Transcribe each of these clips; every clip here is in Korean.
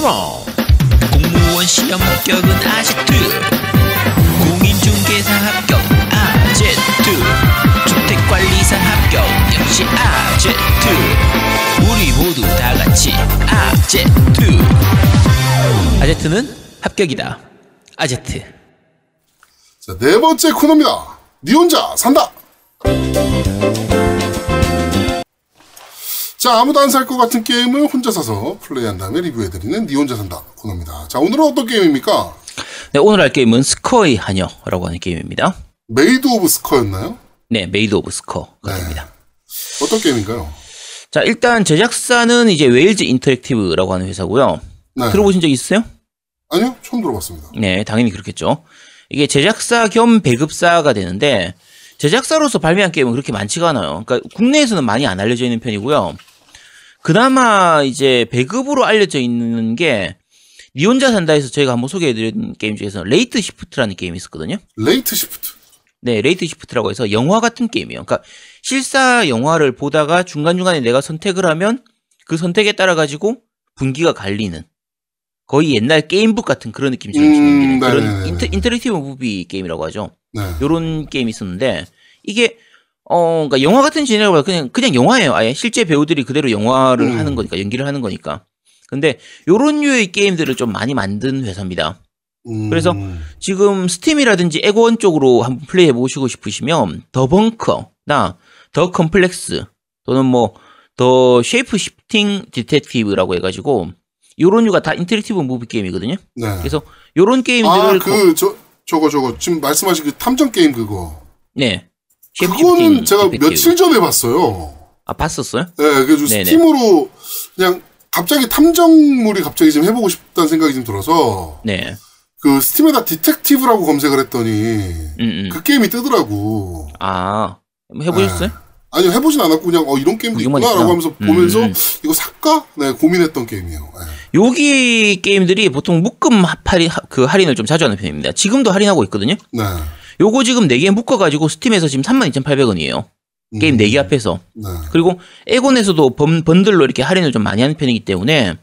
컴온 공무원 시험 합격은 아제트 공인중개사 합격 아제트 주택관리사 합격 역시 아제트 우리 모두 다 같이 아제트 아제트는 합격이다. 아제트. 자, 네 번째 코너입니다. 니 혼자 산다! 자, 아무도 안 살 것 같은 게임을 혼자 사서 플레이한 다음에 리뷰해드리는 니 혼자 산다 코너입니다. 자, 오늘은 어떤 게임입니까? 네, 오늘 할 게임은 스커의 하녀라고 하는 게임입니다 Maid of Sker였나요? 네 Maid of Sker가 네. 됩니다 어떤 게임인가요? 자 일단 제작사는 이제 웨일즈 인터랙티브라고 하는 회사고요 네. 들어보신 적 있으세요? 아니요, 처음 들어봤습니다. 네, 당연히 그렇겠죠. 이게 제작사 겸 배급사가 되는데 제작사로서 발매한 게임은 그렇게 많지가 않아요. 그러니까 국내에서는 많이 안 알려져 있는 편이고요. 그나마 이제 배급으로 알려져 있는 게 니 혼자 산다에서 저희가 한번 소개해드린 게임 중에서 Late Shift라는 게임이 있었거든요. Late Shift. 네, Late Shift라고 해서 영화 같은 게임이에요. 그러니까 실사 영화를 보다가 중간중간에 내가 선택을 하면 그 선택에 따라 가지고 분기가 갈리는 거의 옛날 게임북 같은 그런 느낌처럼 음, 진행되는 그런 네네네네. inter, interactive movie 게임이라고 하죠. 네. 요런 게임이 있었는데 이게 어 그러니까 영화 같은 진행을 그냥 그냥 영화예요. 아예 실제 배우들이 그대로 영화를 음. 하는 거니까 연기를 하는 거니까. 근데 요런 류의 게임들을 좀 많이 만든 회사입니다. 음, 그래서 지금 Steam이라든지 에고원 쪽으로 한번 플레이해 보시고 싶으시면 The Bunker나 The Complex 또는 뭐 The Shapeshifting Detective라고 해가지고 요런 류가 다 interactive movie 게임이거든요. 네. 그래서 요런 게임들을 아, 거- 그, 저, 저거, 저거. 지금 말씀하신 그 탐정 게임 그거. 네 그거는 제가. 며칠 전에 봤어요. 아 봤었어요? 네, 그래서 네네. Steam으로 그냥 갑자기 탐정물이 갑자기 좀 해보고 싶다는 생각이 좀 들어서 네. 그 Steam에다 detective라고 검색을 했더니 음, 음. 그 게임이 뜨더라고. 아 한번 해보셨어요? 아니요, 해보진 않았고 그냥 어, 이런 게임도 있구나라고. 하면서 음, 보면서 음. 이거 살까? 네, 고민했던 게임이에요. 네. 여기 게임들이 보통 묶음 할인 그 할인을 좀 자주 하는 편입니다. 지금도 할인하고 있거든요. 네. 요거 지금 4개 묶어가지고 스팀에서 지금 32,800원이에요. 게임 음, 4개 합해서. 네. 그리고 에곤에서도 번, 번들로 이렇게 할인을 좀 많이 하는 편이기 때문에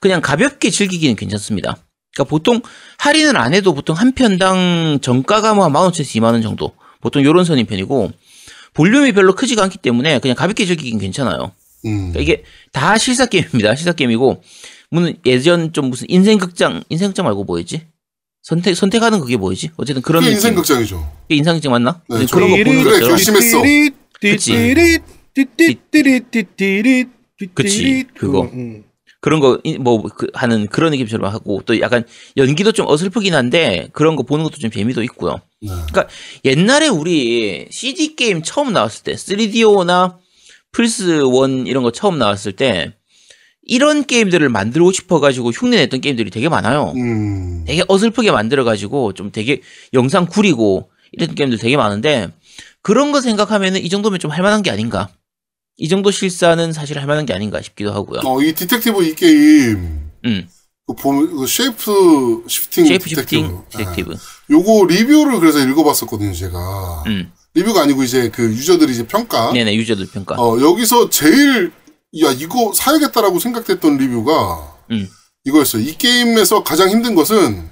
그냥 가볍게 즐기기는 괜찮습니다. 그러니까 보통 할인을 안 해도 보통 한 편당 정가가 뭐 15,000에서 2만원 정도. 보통 요런 선인 편이고 볼륨이 별로 크지가 않기 때문에 그냥 가볍게 즐기긴 괜찮아요. 음. 그러니까 이게 다 실사 게임입니다. 실사 게임이고 무슨 예전 좀 무슨 인생 극장 인생 극장 말고 뭐였지? 선택 선택하는 그게 뭐였지? 어쨌든 그런 그게 느낌. 인생 극장이죠. 그게 인상극장 맞나? 네, 그런 거 보는 것처럼. 결심했어. 그치, 그거. 음. 그런 거 뭐 하는 그런 느낌처럼 하고 또 약간 연기도 좀 어설프긴 한데 그런 거 보는 것도 좀 재미도 있고요. 네. 그러니까 옛날에 우리 CD 게임 처음 나왔을 때 3DO나 플스 1 이런 거 처음 나왔을 때 이런 게임들을 만들고 싶어 가지고 흉내 냈던 게임들이 되게 많아요. 음. 되게 어설프게 만들어 가지고 좀 되게 영상 구리고 이런 게임들 되게 많은데 그런 거 생각하면은 이 정도면 좀 할 만한 게 아닌가. 이 정도 실사는 사실 할 만한 게 아닌가 싶기도 하고요. 어, 이 Detective 이 게임 음. 그 보면 그 Shape Shifting Shape Detective. Shifting Detective. 네. 요거 리뷰를 그래서 읽어봤었거든요, 제가. 음. 리뷰가 아니고 이제 그 유저들이 이제 평가. 네네 유저들 평가. 어, 여기서 제일 야 이거 사야겠다라고 생각됐던 리뷰가 음. 이거였어요. 이 게임에서 가장 힘든 것은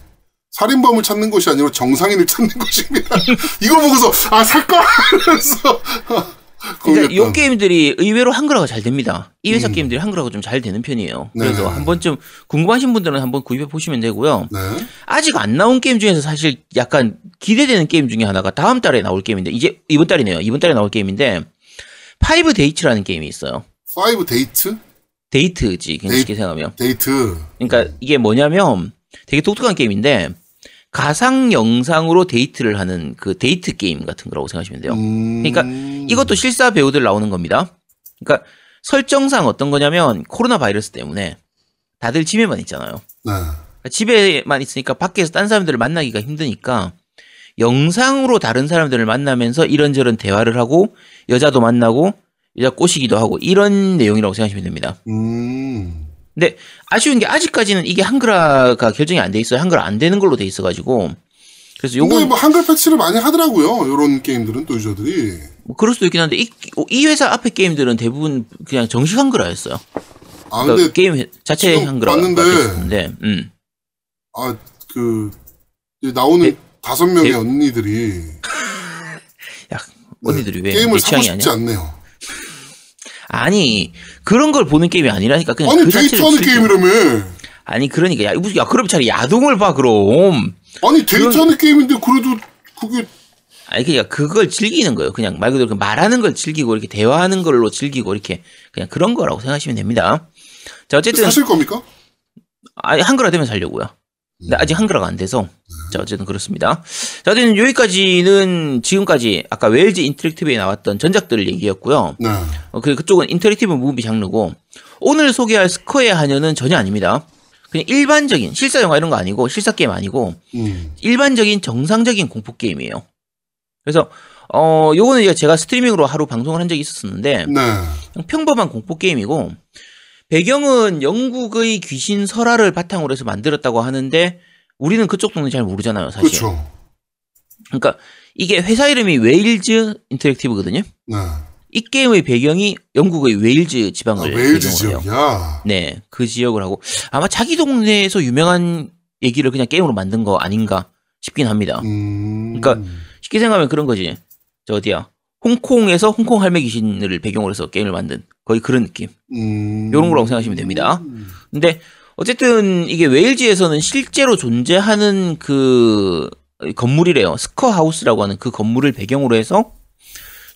살인범을 찾는 것이 아니라 정상인을 찾는 것입니다. 이거 보고서 아 살까 하면서 그러니까 이 고민했던. 게임들이 의외로 한글화가 잘 됩니다. 이 회사 음. 게임들이 한글화가 좀 잘 되는 편이에요. 네네. 그래서 한 번쯤 궁금하신 분들은 한번 구입해 보시면 되고요. 네. 아직 안 나온 게임 중에서 사실 약간 기대되는 게임 중에 하나가 다음 달에 나올 게임인데 이제 이번 달이네요. 이번 달에 나올 게임인데 Five Date라는 게임이 있어요. Five Date? 데이트지 그냥 데이- 쉽게 생각하면. 데이트. 그러니까 이게 뭐냐면 되게 독특한 게임인데 가상 영상으로 데이트를 하는 그 데이트 게임 같은 거라고 생각하시면 돼요. 음... 그러니까 이것도 실사 배우들 나오는 겁니다. 그러니까 설정상 어떤 거냐면 코로나 바이러스 때문에 다들 집에만 있잖아요. 네. 그러니까 집에만 있으니까 밖에서 딴 사람들을 만나기가 힘드니까 영상으로 다른 사람들을 만나면서 이런저런 대화를 하고 여자도 만나고 여자 꼬시기도 하고 이런 내용이라고 생각하시면 됩니다. 음. 근데 아쉬운 게 아직까지는 이게 한글화가 결정이 안 돼 있어요. 한글화 안 되는 걸로 돼 있어가지고 그래서 요건 뭐 한글 패치를 많이 하더라고요. 이런 게임들은 또 유저들이. 뭐 그럴 수도 있긴 한데 이, 이 회사 앞에 게임들은 대부분 그냥 정식 한글화였어요. 아, 그러니까 근데 게임 자체 봤는데 됐었는데, 음. 아, 그, 이제 나오는 대- 다섯 명의 대- 언니들이 야, 언니들이 왜 네, 게임을 내 사고 싶지? 않네요. 아니 그런 걸 보는 게임이 아니라니까 그냥 아니, 그 데이트하는 게임이라며. 아니 그러니까. 야 무슨 야 그럼 차라리 야동을 봐 그럼. 아니, 데이트하는 게임인데 그래도 그게 아니 그러니까 그걸 즐기는 거예요 그냥. 말 그대로 그 말하는 걸 즐기고 이렇게 대화하는 걸로 즐기고 이렇게 그냥 그런 거라고 생각하시면 됩니다. 자 어쨌든 사실 겁니까? 아니 한글화 되면 살려고요 근데 아직 한글화가 안 돼서 자 어쨌든 그렇습니다 자 어쨌든 여기까지는 지금까지 아까 Wales Interactive에 나왔던 전작들 얘기였고요 네. 어, 그, 그쪽은 interactive movie 장르고, 오늘 소개할 스커의 하녀는 전혀 아닙니다. 그냥 일반적인, 실사 영화 이런 거 아니고, 실사 게임 아니고, 음. 일반적인 정상적인 공포 게임이에요. 그래서, 어, 요거는 제가 스트리밍으로 하루 방송을 한 적이 있었었는데, 네. 평범한 공포 게임이고, 배경은 영국의 귀신 설화를 바탕으로 해서 만들었다고 하는데, 우리는 그쪽 동네 잘 모르잖아요, 사실. 그렇죠. 그러니까, 이게 회사 이름이 Wales Interactive거든요. 네. 이 게임의 배경이 영국의 웨일즈 아, 지방을 웨일즈 배경으로 해요. 지역이야. 네, 그 지역을 하고 아마 자기 동네에서 유명한 얘기를 그냥 게임으로 만든 거 아닌가 싶긴 합니다. 음. 그러니까 쉽게 생각하면 그런 거지. 저 어디야? 홍콩에서 홍콩 할매 귀신을 배경으로 해서 게임을 만든 거의 그런 느낌. 음. 요런 거라고 생각하시면 됩니다. 근데 어쨌든 이게 웨일즈에서는 실제로 존재하는 그 건물이래요. Sker House라고 하는 그 건물을 배경으로 해서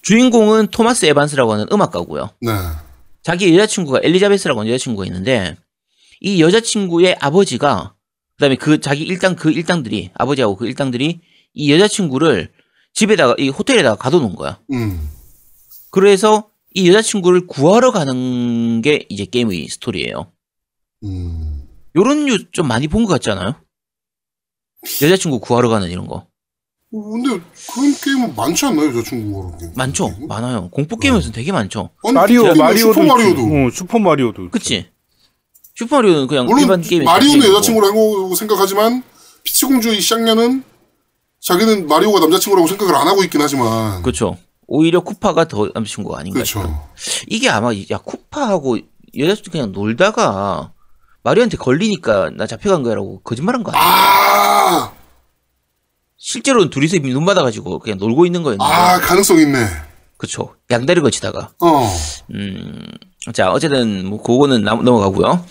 주인공은 토마스 에반스라고 하는 음악가고요. 네. 자기 여자친구가 엘리자베스라고 하는 여자친구가 있는데 이 여자친구의 아버지가 그다음에 그 자기 일당 그 일당들이 아버지하고 그 일당들이 이 여자친구를 집에다가 이 호텔에다가 가둬놓은 거야. 음. 그래서 이 여자친구를 구하러 가는 게 이제 게임의 스토리예요. 음. 요런 류 좀 많이 본 것 같지 않아요? 여자친구 구하러 가는 이런 거 어, 근데 그런 게임은 많지 않나요, 여자친구가 그런 게임? 많죠, 많아요. 공포 게임에서는 되게 많죠. 아니, 마리오, 슈퍼 마리오도 슈퍼 마리오도. 어, 슈퍼 마리오도. 그치? 슈퍼 마리오는 그냥 물론 일반 게임이 마리오는 여자친구라고 생각하지만 피치공주 이 쌍년은 자기는 마리오가 남자친구라고 생각을 안 하고 있긴 하지만 그렇죠. 오히려 쿠파가 더 남자친구 가 아닌가 싶어요. 그렇죠. 이게 아마 야 쿠파하고 여자친구 그냥 놀다가 마리오한테 걸리니까 나 잡혀간 거야라고 거짓말한 거 아니야? 아, 실제로는 둘이서 눈 맞아가지고 그냥 놀고 있는 거였는데 아 가능성 있네. 그쵸 양다리 거치다가 어, 음, 자 어쨌든 뭐 그거는 남- 넘어가고요.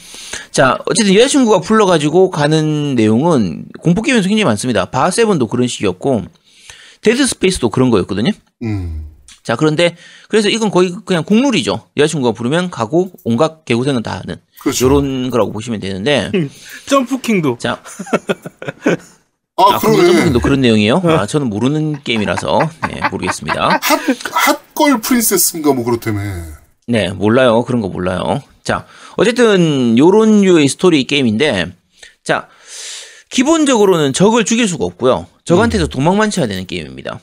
자 어쨌든 여자친구가 불러가지고 가는 내용은 공포 게임에서 굉장히 많습니다. 바seven도 그런 식이었고 Dead Space도 그런 거였거든요. 음, 자, 그런데, 그래서 이건 거의 그냥 국룰이죠. 여자친구가 부르면 가고, 온갖 개고생은 다 하는. 그렇죠. 요런 거라고 보시면 되는데. Jump King도. 자, 아, 아, 그런 그러네. 점도 그런 내용이에요? 아, 저는 모르는 게임이라서, 네, 모르겠습니다. 핫, hot girl princess인가 뭐 그렇다며. 네, 몰라요. 그런 거 몰라요. 자, 어쨌든, 요런 류의 스토리 게임인데, 자, 기본적으로는 적을 죽일 수가 없고요. 적한테서 도망만 쳐야 되는 게임입니다.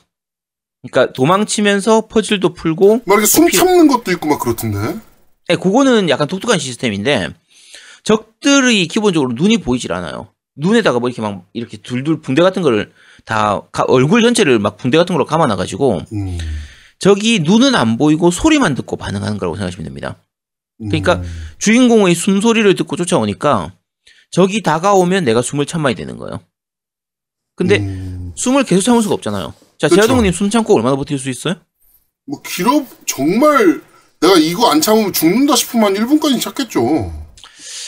그러니까 도망치면서 퍼즐도 풀고, 막 이렇게 숨 피- 참는 것도 있고 막 그렇던데. 네, 그거는 약간 독특한 시스템인데 적들이 기본적으로 눈이 보이질 않아요. 눈에다가 뭐 이렇게 막 이렇게 둘둘 붕대 같은 거를 다 가- 얼굴 전체를 막 붕대 같은 걸로 감아놔 가지고 음, 적이 눈은 안 보이고 소리만 듣고 반응하는 거라고 생각하시면 됩니다. 음. 그러니까 주인공의 숨소리를 듣고 쫓아오니까 적이 다가오면 내가 숨을 참아야 되는 거예요. 근데 음, 숨을 계속 참을 수가 없잖아요. 자. 제아동님 숨 참고 얼마나 버틸 수 있어요? 뭐 길어 정말 내가 이거 안 참으면 죽는다 싶으면 한 1분까지 참겠죠.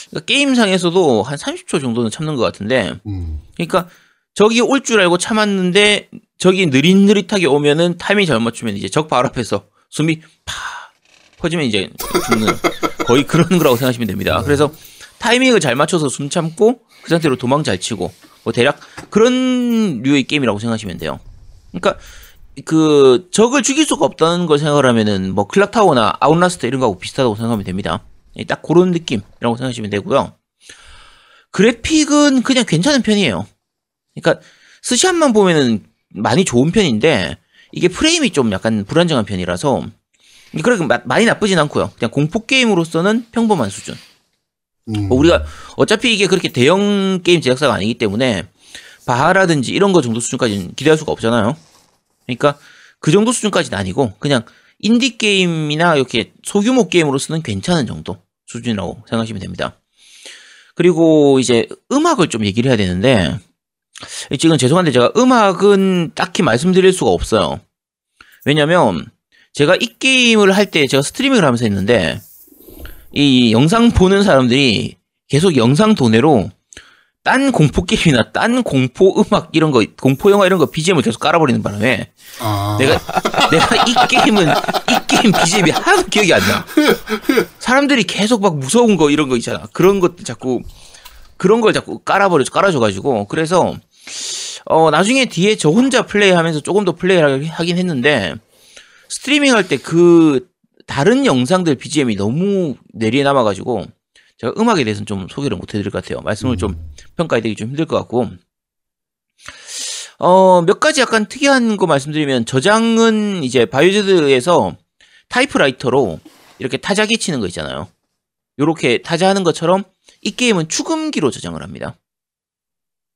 그러니까 게임상에서도 한 30초 정도는 참는 것 같은데 음, 그러니까 적이 올줄 알고 참았는데 적이 느릿느릿하게 오면은 타이밍 잘못 맞추면 이제 적 바로 앞에서 숨이 파 퍼지면 이제 죽는 거의 그런 거라고 생각하시면 됩니다. 그래서 타이밍을 잘 맞춰서 숨 참고 그 상태로 도망 잘 치고 뭐 대략 그런 류의 게임이라고 생각하시면 돼요. 그러니까 그 적을 죽일 수가 없다는 걸 생각을 하면은 뭐 Clock Tower나 Outlast 이런 거하고 비슷하다고 생각하면 됩니다. 예, 딱 그런 느낌이라고 생각하시면 되고요. 그래픽은 그냥 괜찮은 편이에요. 그러니까 스샷만 보면은 많이 좋은 편인데 이게 프레임이 좀 약간 불안정한 편이라서 그렇게 마- 많이 나쁘진 않고요. 그냥 공포 게임으로서는 평범한 수준. 음. 뭐 우리가 어차피 이게 그렇게 대형 게임 제작사가 아니기 때문에 바하라든지 이런 거 정도 수준까지는 기대할 수가 없잖아요. 그러니까 그 정도 수준까지는 아니고 그냥 인디 게임이나 이렇게 소규모 게임으로서는 괜찮은 정도. 수준이라고 생각하시면 됩니다. 그리고 이제 음악을 좀 얘기를 해야 되는데 지금 죄송한데 제가 음악은 딱히 말씀드릴 수가 없어요. 왜냐면 제가 이 게임을 할 때 제가 스트리밍을 하면서 했는데 이 영상 보는 사람들이 계속 영상 도내로 딴 공포 게임이나 딴 공포 음악 이런 거 공포 영화 이런 거 BGM을 계속 깔아버리는 바람에 아. 내가 내가 이 게임은 이 게임 BGM이 하나도 기억이 안 나. 사람들이 계속 막 무서운 거 이런 거 있잖아. 그런 것들 자꾸 그런 걸 자꾸 깔아버려 깔아줘가지고 그래서 어 나중에 뒤에 저 혼자 플레이하면서 조금 더 플레이를 하긴 했는데 스트리밍 할 때 그 다른 영상들 BGM이 너무 내리에 남아가지고 제가 음악에 대해서는 좀 소개를 못 해드릴 것 같아요. 말씀을 좀 평가해드리기 좀 힘들 것 같고 어, 몇 가지 약간 특이한 거 말씀드리면 저장은 이제 Biohazard에서 타이프라이터로 이렇게 타자기 치는 거 있잖아요. 요렇게 타자하는 것처럼 이 게임은 축음기로 저장을 합니다.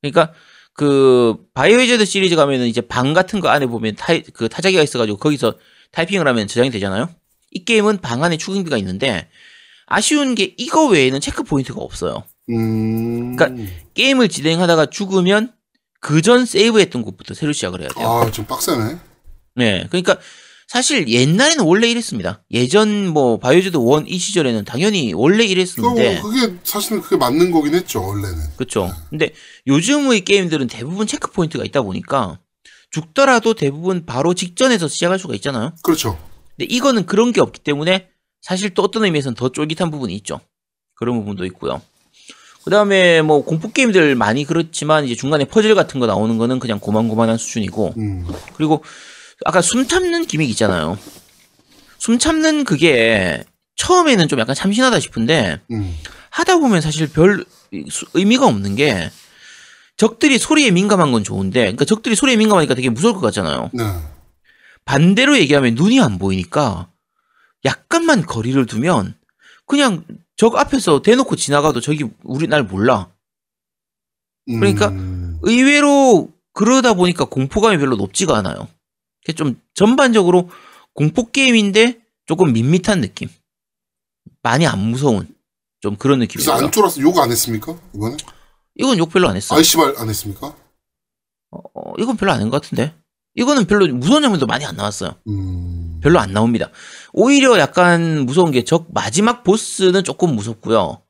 그러니까 그 Biohazard 시리즈 가면은 이제 방 같은 거 안에 보면 타, 그 타자기가 있어가지고 거기서 타이핑을 하면 저장이 되잖아요. 이 게임은 방 안에 축음기가 있는데 아쉬운 게 이거 외에는 check point가 없어요. 음. 그러니까 게임을 진행하다가 죽으면 그 전 세이브했던 곳부터 새로 시작을 해야 돼요. 아, 좀 빡세네. 네, 그러니까 사실 옛날에는 원래 이랬습니다. 예전 뭐 Biohazard 1 이 시절에는 당연히 원래 이랬었는데, 그, 그게 사실은 그게 맞는 거긴 했죠, 원래는. 그렇죠. 근데 요즘의 게임들은 대부분 check point가 있다 보니까 죽더라도 대부분 바로 직전에서 시작할 수가 있잖아요. 그렇죠. 근데 이거는 그런 게 없기 때문에 사실 또 어떤 의미에서는 더 쫄깃한 부분이 있죠. 그런 부분도 있고요. 그 다음에 뭐 공포 게임들 많이 그렇지만 이제 중간에 퍼즐 같은 거 나오는 거는 그냥 고만고만한 수준이고 음. 그리고 아까 숨 참는 기믹 있잖아요. 숨 참는 그게 처음에는 좀 약간 참신하다 싶은데 음. 하다 보면 사실 별 수- 의미가 없는 게 적들이 소리에 민감한 건 좋은데 그러니까 적들이 소리에 민감하니까 되게 무서울 것 같잖아요. 네. 반대로 얘기하면 눈이 안 보이니까 약간만 거리를 두면 그냥 적 앞에서 대놓고 지나가도 저기 우리 날 몰라. 그러니까 음. 의외로 그러다 보니까 공포감이 별로 높지가 않아요. 좀 전반적으로 공포 게임인데 조금 밋밋한 느낌. 많이 안 무서운 좀 그런 그래서 느낌이에요. 안 쫄았어. 욕 안 했습니까? 이거는? 이건 욕 별로 안 했어. 아이씨발 안 했습니까? 어, 이건 별로 안한것 같은데. 이거는 별로 무서운 장면도 많이 안 나왔어요. 음. 별로 안 나옵니다. 오히려 약간 무서운 게 적 마지막 보스는 조금 무섭고요.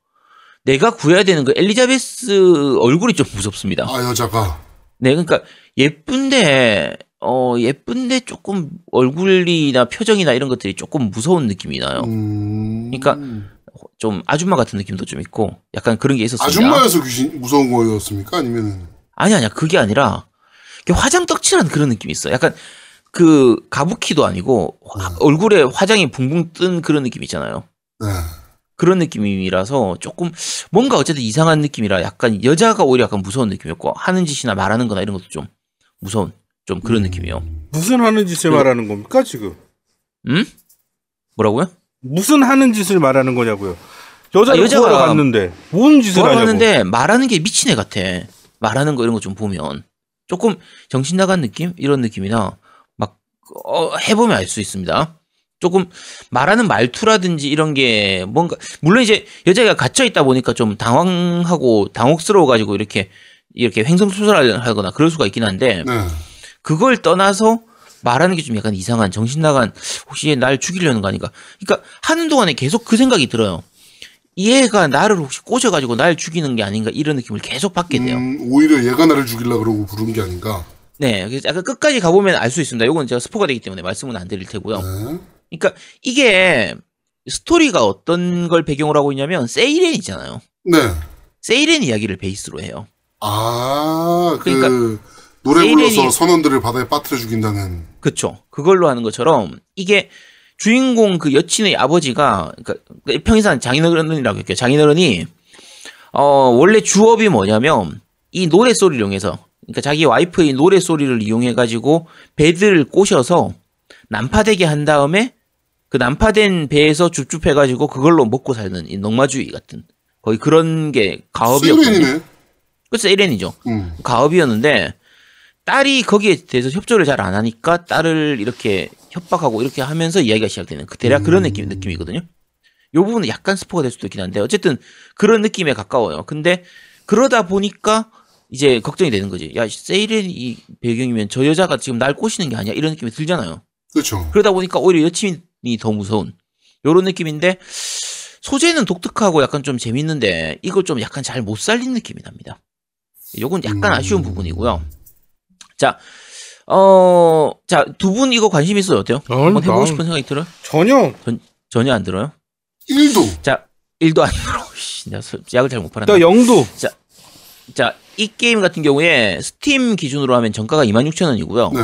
내가 구해야 되는 그 엘리자베스 얼굴이 좀 무섭습니다. 아, 여자가. 네, 그러니까 예쁜데 어 예쁜데 조금 얼굴이나 표정이나 이런 것들이 조금 무서운 느낌이 나요. 음. 그러니까 좀 아줌마 같은 느낌도 좀 있고 약간 그런 게 있었습니다. 아줌마여서 귀신, 무서운 거였습니까? 아니면은. 아니 아니야 그게 아니라 화장 떡칠한 그런 느낌이 있어. 약간 그 가부키도 아니고 화- 얼굴에 화장이 붕붕 뜬 그런 느낌 있잖아요. 네. 그런 느낌이라서 조금 뭔가 어쨌든 이상한 느낌이라 약간 여자가 오히려 약간 무서운 느낌이었고 하는 짓이나 말하는 거나 이런 것도 좀 무서운 좀 그런 느낌이에요. 무슨 하는 짓을 그- 말하는 겁니까 지금? 음? 뭐라고요? 무슨 하는 짓을 말하는 거냐고요? 여자를 아, 여자가- 갔는데 뭔 짓을 하냐고? 돌아가는데 말하는 게 미친 애 같아. 말하는 거 이런 거 좀 보면 조금 정신 나간 느낌 이런 느낌이나 막 어, 해보면 알 수 있습니다. 조금 말하는 말투라든지 이런 게 뭔가 물론 이제 여자가 갇혀 있다 보니까 좀 당황하고 당혹스러워 가지고 이렇게 이렇게 횡성수설하거나 그럴 수가 있긴 한데 네. 그걸 떠나서 말하는 게 좀 약간 이상한 정신 나간 혹시 얘날 죽이려는 거 아닌가? 그러니까 하는 동안에 계속 그 생각이 들어요. 이 애가 나를 혹시 꼬셔가지고 날 죽이는 게 아닌가 이런 느낌을 계속 받게 돼요. 음, 오히려 얘가 나를 죽이려 그러고 부른 게 아닌가. 네, 그래서 약간 끝까지 가보면 알 수 있습니다. 이건 제가 스포가 되기 때문에 말씀은 안 드릴 테고요. 네. 그러니까 이게 스토리가 어떤 걸 배경으로 하고 있냐면 세이렌 있잖아요. 네. 세이렌 이야기를 베이스로 해요. 아, 그, 그러니까 노래 불러서 선원들을 바다에 빠뜨려 죽인다는. 그쵸. 그걸로 하는 것처럼 이게 주인공 그 여친의 아버지가 그러니까 평이산 장인어른이라고 할게요. 장인어른이 어 원래 주업이 뭐냐면 이 노래 소리를 이용해서 그러니까 자기 와이프의 노래 소리를 이용해 가지고 배들을 꼬셔서 난파되게 한 다음에 그 난파된 배에서 줍줍해 가지고 그걸로 먹고 사는 이 농마주의 같은 거의 그런 게 가업이었거든요. 세이렌이네. 그래서 에렌이죠. 음. 가업이었는데 딸이 거기에 대해서 협조를 잘 안 하니까 딸을 이렇게 협박하고 이렇게 하면서 이야기가 시작되는 그 대략 그런 느낌 느낌이거든요. 요 부분은 약간 스포가 될 수도 있긴 한데 어쨌든 그런 느낌에 가까워요. 근데 그러다 보니까 이제 걱정이 되는 거지. 야 세일의 이 배경이면 저 여자가 지금 날 꼬시는 게 아니야 이런 느낌이 들잖아요. 그렇죠. 그러다 보니까 오히려 여친이 더 무서운 요런 느낌인데 소재는 독특하고 약간 좀 재밌는데 이걸 좀 약간 잘 못 살린 느낌이 납니다. 요건 약간 음. 아쉬운 부분이고요. 자, 어, 자, 두 분 이거 관심 있어요? 어때요? 아니, 한번 해보고 난- 싶은 생각이 들어요? 전혀 전혀 안 들어요? 1도. 자, 1도 안 들어. 씨, 약을 잘 못 팔았네. 나 영도 자, 이 게임 같은 경우에 스팀 기준으로 하면 정가가 26,000원이고요. 네.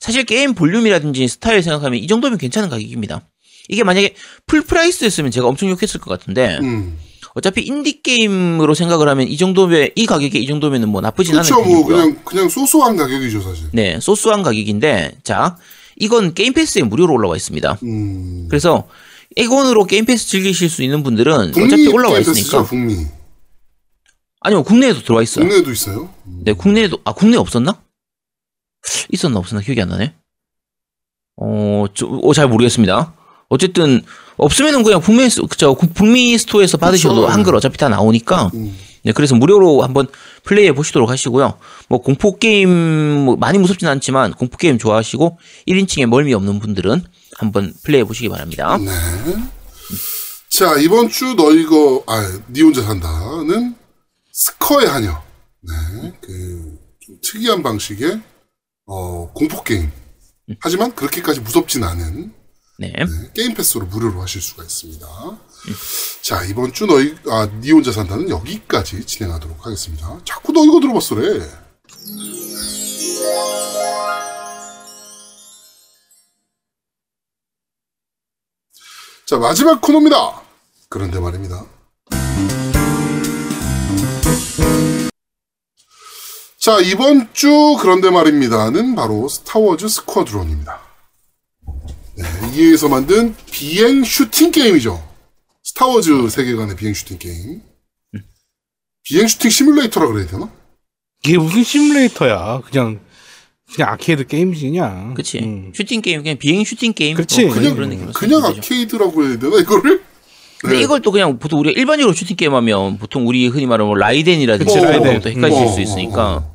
사실 게임 볼륨이라든지 스타일 생각하면 이 정도면 괜찮은 가격입니다. 이게 만약에 full price였으면 제가 엄청 욕했을 것 같은데 음. 어차피 인디 게임으로 생각을 하면 이 정도면 이 가격에 이 정도면은 뭐 나쁘진 않은 그렇죠. 뭐 편이고요. 그냥 그냥 소소한 가격이죠, 사실. 네, 소소한 가격인데 자 이건 Game Pass에 무료로 올라와 있습니다. 음. 그래서 이건으로 Game Pass 즐기실 수 있는 분들은 어차피 올라와 있으니까 북미. 아니요 국내에도 들어와 있어요. 국내에도 있어요. 음. 네, 국내에도 아 국내 에 없었나? 있었나 없었나 기억이 안 나네. 어, 저, 어, 잘 모르겠습니다. 어쨌든 없으면은 그냥 북미 스- 저 국- 북미 store에서 받으셔도 그쵸. 한글 어차피 다 나오니까 음. 네, 그래서 무료로 한번 플레이해 보시도록 하시고요. 뭐 공포 게임 뭐 많이 무섭진 않지만 공포 게임 좋아하시고 1인칭에 멀미 없는 분들은 한번 플레이해 보시기 바랍니다. 네. 자, 이번 주 너희가, 아, 니 혼자 산다는 스커의 하녀. 네. 그, 좀 특이한 방식의, 어, 공포 게임. 하지만 그렇게까지 무섭진 않은 네. 네, 게임 패스로 무료로 하실 수가 있습니다. 자, 이번 주 너희, 아, 니 혼자 산다는 여기까지 진행하도록 하겠습니다. 자꾸 너 이거 들어봤어래. 자, 마지막 코너입니다. 그런데 말입니다. 자, 이번 주 그런데 말입니다는 바로 Star Wars Squadron입니다. 네, EA에서 만든 비행 슈팅 게임이죠. Star Wars 세계관의 비행 슈팅 게임. 비행 슈팅 시뮬레이터라 그래야 되나? 이게 무슨 시뮬레이터야 그냥 그냥 아케이드 게임이냐 그치. 음. 슈팅 게임, 그냥 비행 슈팅 게임. 그치. 뭐 그냥 그런 느낌으로 그냥. 아케이드라고 해야 되나 이거를? 근데 네. 이걸 또 그냥 보통 우리가 일반적으로 슈팅 게임 하면 보통 우리 흔히 말하는 뭐 라이덴이라든지 그치, 이런 라이덴. 것도 헷갈리실 어, 수 어, 있으니까.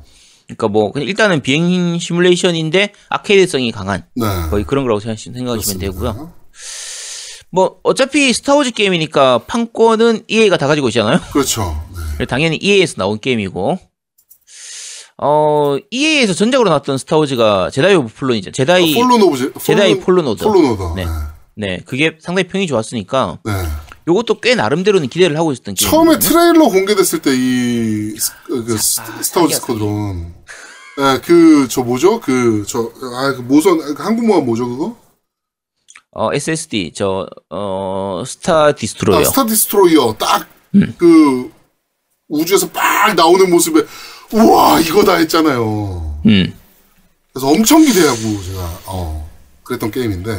어. 그러니까 뭐 그냥 일단은 비행 시뮬레이션인데 아케이드성이 강한 네. 거의 그런 거라고 생각- 생각하시면 그렇습니다. 되고요. 뭐 어차피 Star Wars 게임이니까 판권은 EA가 다 가지고 있잖아요. 그렇죠. 네. 당연히 EA에서 나온 게임이고. 어, EA에서 전작으로 나왔던 Star Wars가 Jedi of Fallen이죠. Jedi Fallen of 제, Jedi Fallen Order. Fallen Order. 네. 네. 네, 그게 상당히 평이 좋았으니까 네. 요것도 꽤 나름대로는 기대를 하고 있었던 게임. 처음에 트레일러 공개됐을 때이 그, 아, Star Wars Squadron 네, 그, 저 뭐죠? 그, 저, 아, 그 모선, 그 항공모가 뭐죠, 그거? 어, SSD 저 어, Star Destroyer. 아, Star Destroyer. 딱, 음. 그, 우주에서 막 나오는 모습에, 우와, 이거다 했잖아요. 음. 그래서 엄청 기대하고 제가, 어, 그랬던 게임인데.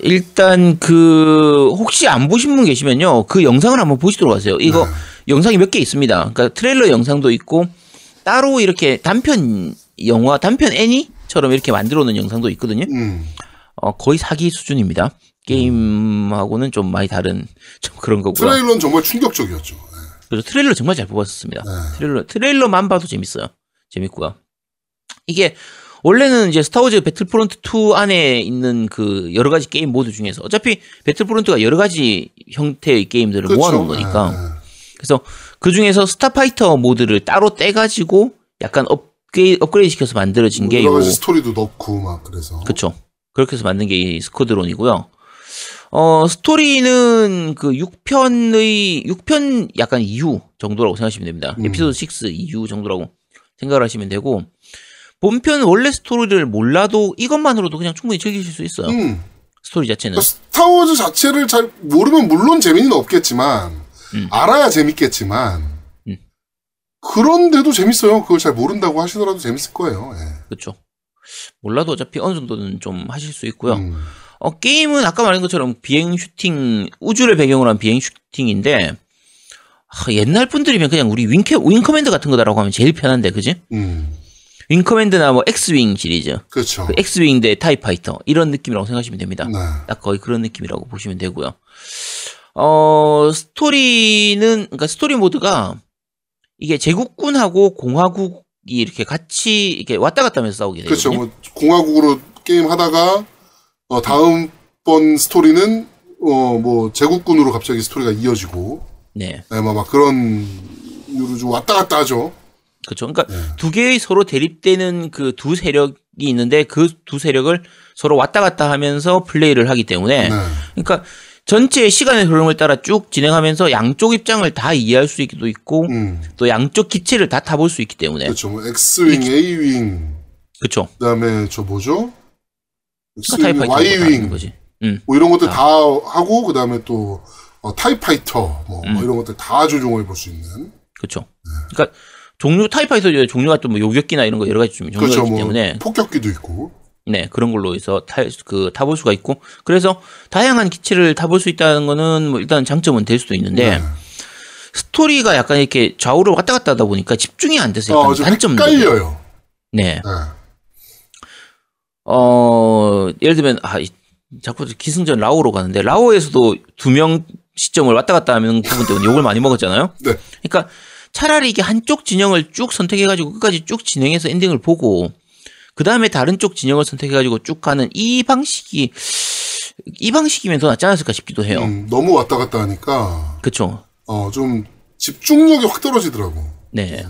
일단 그 혹시 안 보신 분 계시면요. 그 영상을 한번 보시도록 하세요. 이거 네. 영상이 몇 개 있습니다. 그러니까 트레일러 영상도 있고 따로 이렇게 단편 영화, 단편 애니처럼 이렇게 만들어 놓은 영상도 있거든요. 음. 어, 거의 사기 수준입니다. 게임하고는 좀 많이 다른 좀 그런 거고요. 트레일러는 정말 충격적이었죠. 네. 그래서 트레일러 정말 잘 뽑았었습니다. 네. 트레일러 트레일러만 봐도 재밌어요. 재밌고요. 이게 원래는 이제 Star Wars Battlefront 2 안에 있는 그 여러 가지 게임 모드 중에서 어차피 Battlefront가 여러 가지 형태의 게임들을 그렇죠. 모아놓은 거니까 네, 네. 그래서 그 중에서 Starfighter 모드를 따로 떼가지고 약간 업그레이드, 업그레이드 시켜서 만들어진 게 여러 요, 가지 스토리도 넣고 막 그래서. 그쵸. 그렇게 해서 만든 게 이 Squadron이고요. 어, 스토리는 그 6편의, 6편 약간 이후 정도라고 생각하시면 됩니다. 음. 에피소드 6 이후 정도라고 생각을 하시면 되고, 본편 원래 스토리를 몰라도 이것만으로도 그냥 충분히 즐기실 수 있어요. 음. 스토리 자체는. 그러니까 Star Wars 자체를 잘 모르면 물론 재미는 없겠지만 음. 알아야 재밌겠지만 음. 그런데도 재밌어요. 그걸 잘 모른다고 하시더라도 재밌을 거예요. 예. 그렇죠. 몰라도 어차피 어느 정도는 좀 하실 수 있고요. 음. 어, 게임은 아까 말한 것처럼 비행 슈팅, 우주를 배경으로 한 비행 슈팅인데, 아, 옛날 분들이면 그냥 우리 윙캐, Wing Commander 같은 거다라고 하면 제일 편한데, 그지? 음. 윙커맨드나 뭐 엑스윙 시리즈, 그렇죠. 그 엑스윙 대 타이파이터 이런 느낌이라고 생각하시면 됩니다. 네. 딱 거의 그런 느낌이라고 보시면 되고요. 어, 스토리는, 그러니까 스토리 모드가 이게 제국군하고 공화국이 이렇게 같이 이렇게 왔다 갔다 하면서 싸우게 그렇죠. 되거든요. 뭐 공화국으로 게임 하다가 어, 다음 번 스토리는 어 뭐 제국군으로 갑자기 스토리가 이어지고 네. 네, 뭐, 막 그런 이유로 좀 왔다 갔다 하죠. 그렇죠. 그러니까 네. 두 개의 서로 대립되는 그 두 세력이 있는데 그 두 세력을 서로 왔다 갔다 하면서 플레이를 하기 때문에 네. 그러니까 전체 시간의 흐름을 따라 쭉 진행하면서 양쪽 입장을 다 이해할 수 있기도 있고 음. 또 양쪽 기체를 다 타볼 수 있기 때문에 그렇죠. 뭐 X윙, A윙, 그렇죠. 그다음에 저 뭐죠? X윙, 뭐 Y윙, 거지. 음. 뭐 이런 것들 다 하고 그다음에 또 어, 타이파이터 뭐, 음. 뭐 이런 것들 다 조종해 볼수 있는. 그렇죠. 그러니까 종류 타이파이터 종류가 또 뭐 요격기나 이런 거 여러 가지 좀 종류가 그렇죠. 있기 뭐 때문에 폭격기도 있고. 네 그런 걸로 해서 타 그 타볼 수가 있고 그래서 다양한 기체를 타볼 수 있다는 거는 뭐 일단 장점은 될 수도 있는데 네. 스토리가 약간 이렇게 좌우로 왔다 갔다 하다 보니까 집중이 안 돼서 약간 어, 좀 단점도 헷갈려요. 네. 네. 어 예를 들면 아 이- 자꾸 기승전 라오어로 가는데 라오어에서도 두 명 시점을 왔다 갔다 하는 부분 때문에 욕을 많이 먹었잖아요. 네. 그러니까 차라리 이게 한쪽 진영을 쭉 선택해가지고 끝까지 쭉 진행해서 엔딩을 보고 그 다음에 다른 쪽 진영을 선택해가지고 쭉 가는 이 방식이 이 방식이면 더 낫지 않았을까 싶기도 해요. 음, 너무 왔다 갔다 하니까 그렇죠. 어, 좀 집중력이 확 떨어지더라고. 네.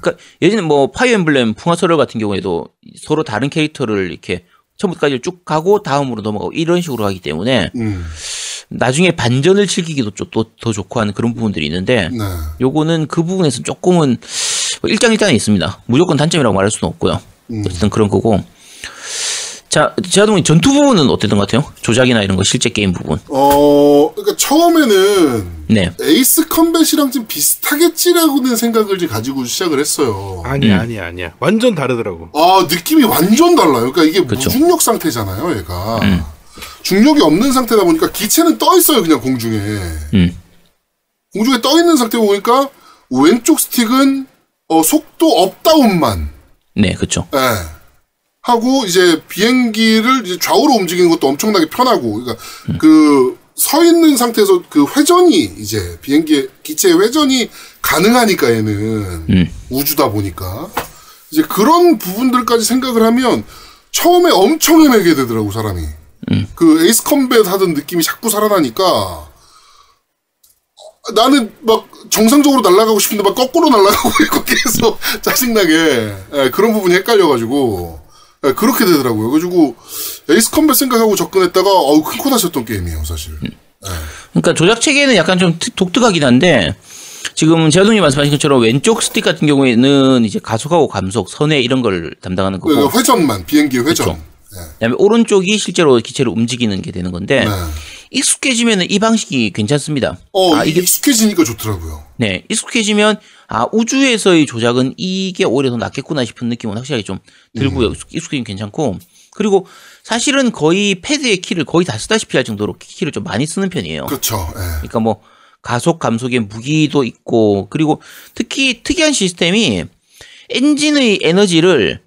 그러니까 예전에 뭐 파이어 엠블렘 풍화설월 같은 경우에도 서로 다른 캐릭터를 이렇게 처음부터까지 쭉 가고 다음으로 넘어가고 이런 식으로 하기 때문에 음. 나중에 반전을 즐기기도 좀또더 좋고 하는 그런 부분들이 있는데 네. 요거는 그 부분에서 조금은 뭐 일장일단이 있습니다. 무조건 단점이라고 말할 수는 없고요. 음. 어쨌든 그런 거고. 자, 제아동이 전투 부분은 어땠던 것 같아요? 조작이나 이런 거 실제 게임 부분. 어, 그러니까 처음에는 네. 에이스 컴뱃이랑 좀 비슷하겠지라고는 생각을 이제 가지고 시작을 했어요. 아니야, 아니야, 아니야. 완전 다르더라고. 아, 느낌이 완전 달라요. 그러니까 이게 그쵸. 무중력 상태잖아요, 얘가. 음. 중력이 없는 상태다 보니까 기체는 떠 있어요, 그냥 공중에. 음. 공중에 떠 있는 상태 보니까 왼쪽 스틱은 어, 속도 up down만 네, 그쵸. 예. 하고 이제 비행기를 이제 좌우로 움직이는 것도 엄청나게 편하고 그러니까 그서 있는 상태에서 그 회전이 이제 비행기 기체의 회전이 가능하니까 얘는 음. 우주다 보니까 이제 그런 부분들까지 생각을 하면 처음에 엄청 헤매게 되더라고 사람이 그 에이스 컴뱃 하던 느낌이 자꾸 살아나니까 나는 막 정상적으로 날아가고 싶은데 막 거꾸로 날아가고 있고 계속 짜증나게 예, 그런 부분이 헷갈려가지고 예, 그렇게 되더라고요. 그래가지고 에이스 컴뱃 생각하고 접근했다가 어우 큰코 다쳤던 게임이에요 사실. 그러니까 조작 체계는 약간 좀 특- 독특하긴 한데 지금 제아동이 말씀하신 것처럼 왼쪽 스틱 같은 경우에는 이제 가속하고 감속, 선회 이런 걸 담당하는 거고 그 회전만 비행기의 회전. 그쵸. 그다음에 오른쪽이 실제로 기체를 움직이는 게 되는 건데 네. 익숙해지면 이 방식이 괜찮습니다. 어 아, 이게 익숙해지니까 좋더라고요. 네 익숙해지면 아 우주에서의 조작은 이게 오히려 더 낫겠구나 싶은 느낌은 확실하게 좀 들고요. 익숙- 익숙해지면 괜찮고 그리고 사실은 거의 패드의 키를 거의 다 쓰다시피 할 정도로 키를 좀 많이 쓰는 편이에요. 그렇죠. 예. 그러니까 뭐 가속 감속의 무기도 있고 그리고 특히 특이한 시스템이 엔진의 에너지를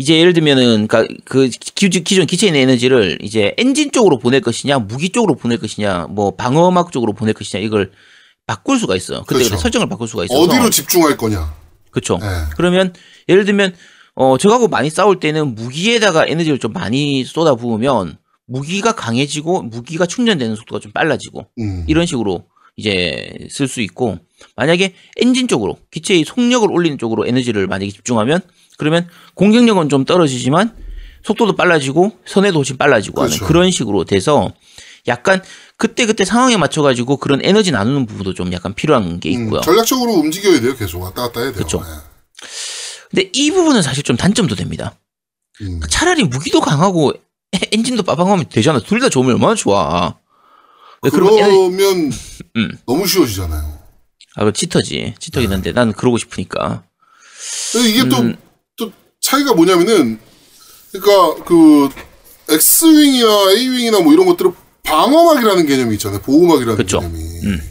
이제 예를 들면은 그 기- 기존 있는 에너지를 이제 엔진 쪽으로 보낼 것이냐 무기 쪽으로 보낼 것이냐 뭐 방어막 쪽으로 보낼 것이냐 이걸 바꿀 수가 있어요. 그때 그렇죠. 설정을 바꿀 수가 있어서 어디로 집중할 거냐. 그렇죠. 네. 그러면 예를 들면 어 저하고 많이 싸울 때는 무기에다가 에너지를 좀 많이 쏟아 부으면 무기가 강해지고 무기가 충전되는 속도가 좀 빨라지고 음. 이런 식으로 이제 쓸 수 있고 만약에 엔진 쪽으로 기체의 속력을 올리는 쪽으로 에너지를 만약에 집중하면 그러면 공격력은 좀 떨어지지만 속도도 빨라지고 선회도 훨씬 빨라지고 그렇죠. 하는 그런 식으로 돼서 약간 그때 그때 상황에 맞춰 가지고 그런 에너지 나누는 부분도 좀 약간 필요한 게 음, 있고요. 전략적으로 움직여야 돼요. 계속 왔다 갔다 해야 돼요. 그쵸. 예. 근데 이 부분은 사실 좀 단점도 됩니다. 음. 차라리 무기도 강하고 엔진도 빠방하면 되잖아. 둘 다 좋으면 얼마나 좋아. 왜 그러면 그러면 음. 너무 쉬워지잖아요. 아, 그 치터지. 치터긴 한데 나는 그러고 싶으니까. 이게 또, 음. 또 차이가 뭐냐면은, 그러니까 그 X윙이나 A윙이나 뭐 이런 것들은 방어막이라는 개념이 있잖아요. 보호막이라는 그쵸. 개념이. 음.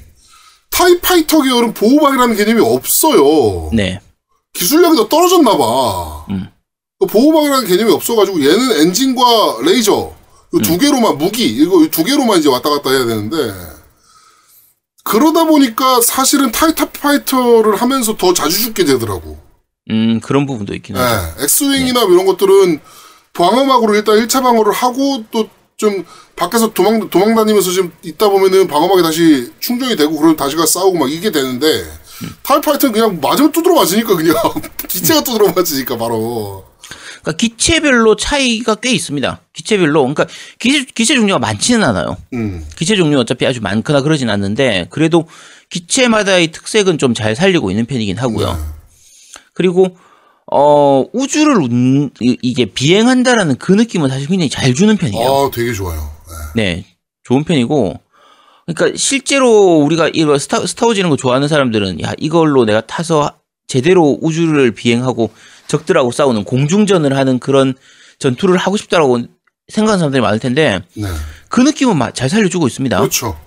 타이파이터 계열은 보호막이라는 개념이 없어요. 네. 기술력이 더 떨어졌나 봐. 음. 그 보호막이라는 개념이 없어가지고 얘는 엔진과 레이저 이두 개로만 무기 이거 두 개로만 이제 왔다 갔다 해야 되는데 그러다 보니까 사실은 타이타 파이터를 하면서 더 자주 죽게 되더라고. 음, 그런 부분도 있긴 네. 하죠. 엑스윙이나 이런 것들은 방어막으로 일단 1차 방어를 하고 또 좀 밖에서 도망 도망 다니면서 좀 있다 보면은 방어막이 다시 충전이 되고 그러면 다시 가 싸우고 막 이게 되는데 타이파이터는 그냥 맞으면 두드러 맞으니까 그냥 기체가 두드러 맞으니까 바로 그러니까 기체별로 차이가 꽤 있습니다. 기체별로. 그러니까 기체, 기체 종류가 많지는 않아요. 음 기체 종류 어차피 아주 많거나 그러진 않는데 그래도 기체마다의 특색은 좀 잘 살리고 있는 편이긴 하고요. 네. 그리고 어 우주를 운- 이- 이게 비행한다라는 그 느낌은 사실 굉장히 잘 주는 편이에요. 아 되게 좋아요. 네. 네, 좋은 편이고. 그러니까 실제로 우리가 이거 스타, 스타워즈 이런 거 좋아하는 사람들은 야 이걸로 내가 타서 제대로 우주를 비행하고 적들하고 싸우는 공중전을 하는 그런 전투를 하고 싶다라고 생각하는 사람들이 많을 텐데 네. 그 느낌은 마- 잘 살려주고 있습니다. 그렇죠.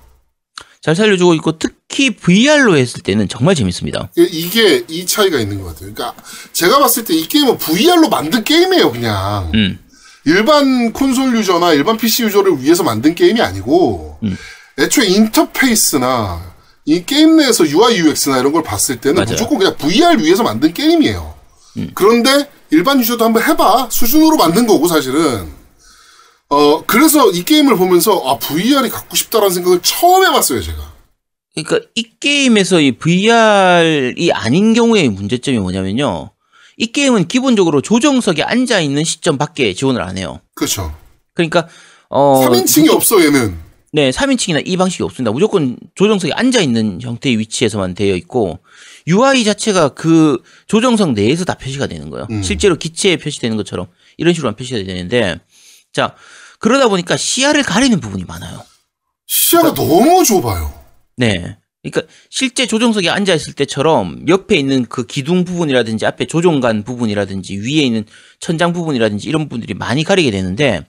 잘 살려주고 있고 특 히 VR로 했을 때는 정말 재밌습니다. 이게 이 차이가 있는 것 같아요. 그러니까 제가 봤을 때 이 게임은 VR로 만든 게임이에요, 그냥. 음, 일반 콘솔 유저나 일반 PC 유저를 위해서 만든 게임이 아니고 음. 애초에 인터페이스나 이 게임 내에서 UI UX나 이런 걸 봤을 때는 맞아요. 음. 무조건 그냥 VR 위해서 만든 게임이에요. 그런데 일반 유저도 한번 해봐 수준으로 만든 거고 사실은 어 그래서 이 게임을 보면서 아 VR이 갖고 싶다라는 생각을 처음 해봤어요 제가. 그러니까 이 게임에서 이 VR이 아닌 경우의 문제점이 뭐냐면요. 이 게임은 기본적으로 조정석에 앉아 있는 시점밖에 지원을 안 해요. 그렇죠. 그러니까 어 3인칭이 없어 얘는. 네, 3인칭이나 이 방식이 없습니다. 무조건 조정석에 앉아 있는 형태의 위치에서만 되어 있고 UI 자체가 그 조정석 내에서 다 표시가 되는 거예요. 음. 실제로 기체에 표시되는 것처럼 이런 식으로만 표시가 되는데 자 그러다 보니까 시야를 가리는 부분이 많아요. 시야가 너무 좁아요. 네. 그러니까 실제 조종석에 앉아 있을 때처럼 옆에 있는 그 기둥 부분이라든지 앞에 조종관 부분이라든지 위에 있는 천장 부분이라든지 이런 부분들이 많이 가리게 되는데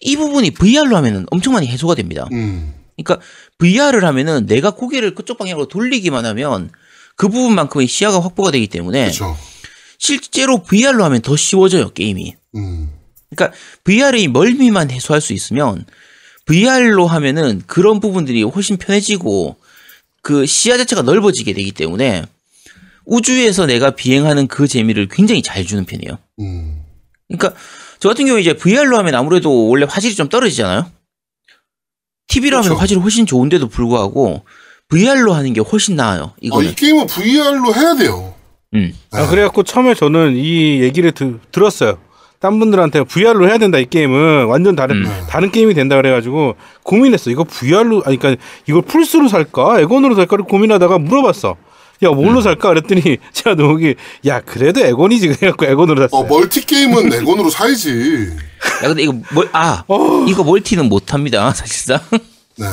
이 부분이 VR로 하면은 엄청 많이 해소가 됩니다. 음. 그러니까 VR을 하면은 내가 고개를 그쪽 방향으로 돌리기만 하면 그 부분만큼의 시야가 확보가 되기 때문에 그렇죠. 실제로 VR로 하면 더 쉬워져요, 게임이. 음. 그러니까 VR의 멀미만 해소할 수 있으면 VR로 하면은 그런 부분들이 훨씬 편해지고 그 시야 자체가 넓어지게 되기 때문에 우주에서 내가 비행하는 그 재미를 굉장히 잘 주는 편이에요. 음. 그러니까 저 같은 경우에 이제 VR로 하면 아무래도 원래 화질이 좀 떨어지잖아요. TV로 하면 그렇죠. 화질이 훨씬 좋은데도 불구하고 VR로 하는 게 훨씬 나아요. 아, 이거는. 이 게임은 VR로 해야 돼요. 음. 아, 그래갖고 처음에 저는 이 얘기를 드- 들었어요. 딴 분들한테 VR로 해야 된다 이 게임은 완전 다른 음. 다른 게임이 된다 그래가지고 고민했어. 이거 VR로 아니 그러니까 이걸 플스로 살까 엑원으로 살까를 고민하다가 물어봤어. 야 뭘로 살까 그랬더니 제가 너기 야 그래도 엑원이지 그래갖고 엑원으로 샀어요. 어, 멀티 게임은 엑원으로 사야지. 야 근데 이거 멀, 아 어. 이거 멀티는 못 합니다 사실상. 네.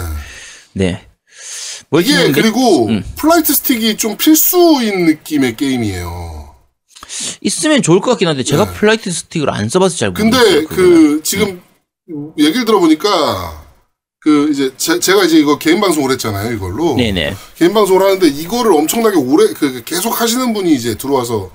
네. 이게 멀티는 그리고 음. flight stick이 좀 필수인 느낌의 게임이에요. 있으면 좋을 것 같긴 한데 제가 flight stick을 안 써봐서 잘 네. 근데 모르겠어요. 그 지금 얘기를 들어보니까 그 이제 제, 가 이제 이거 개인 방송을 했잖아요 이걸로. 네네. 개인 방송을 하는데 이거를 엄청나게 오래 그 계속 하시는 분이 이제 들어와서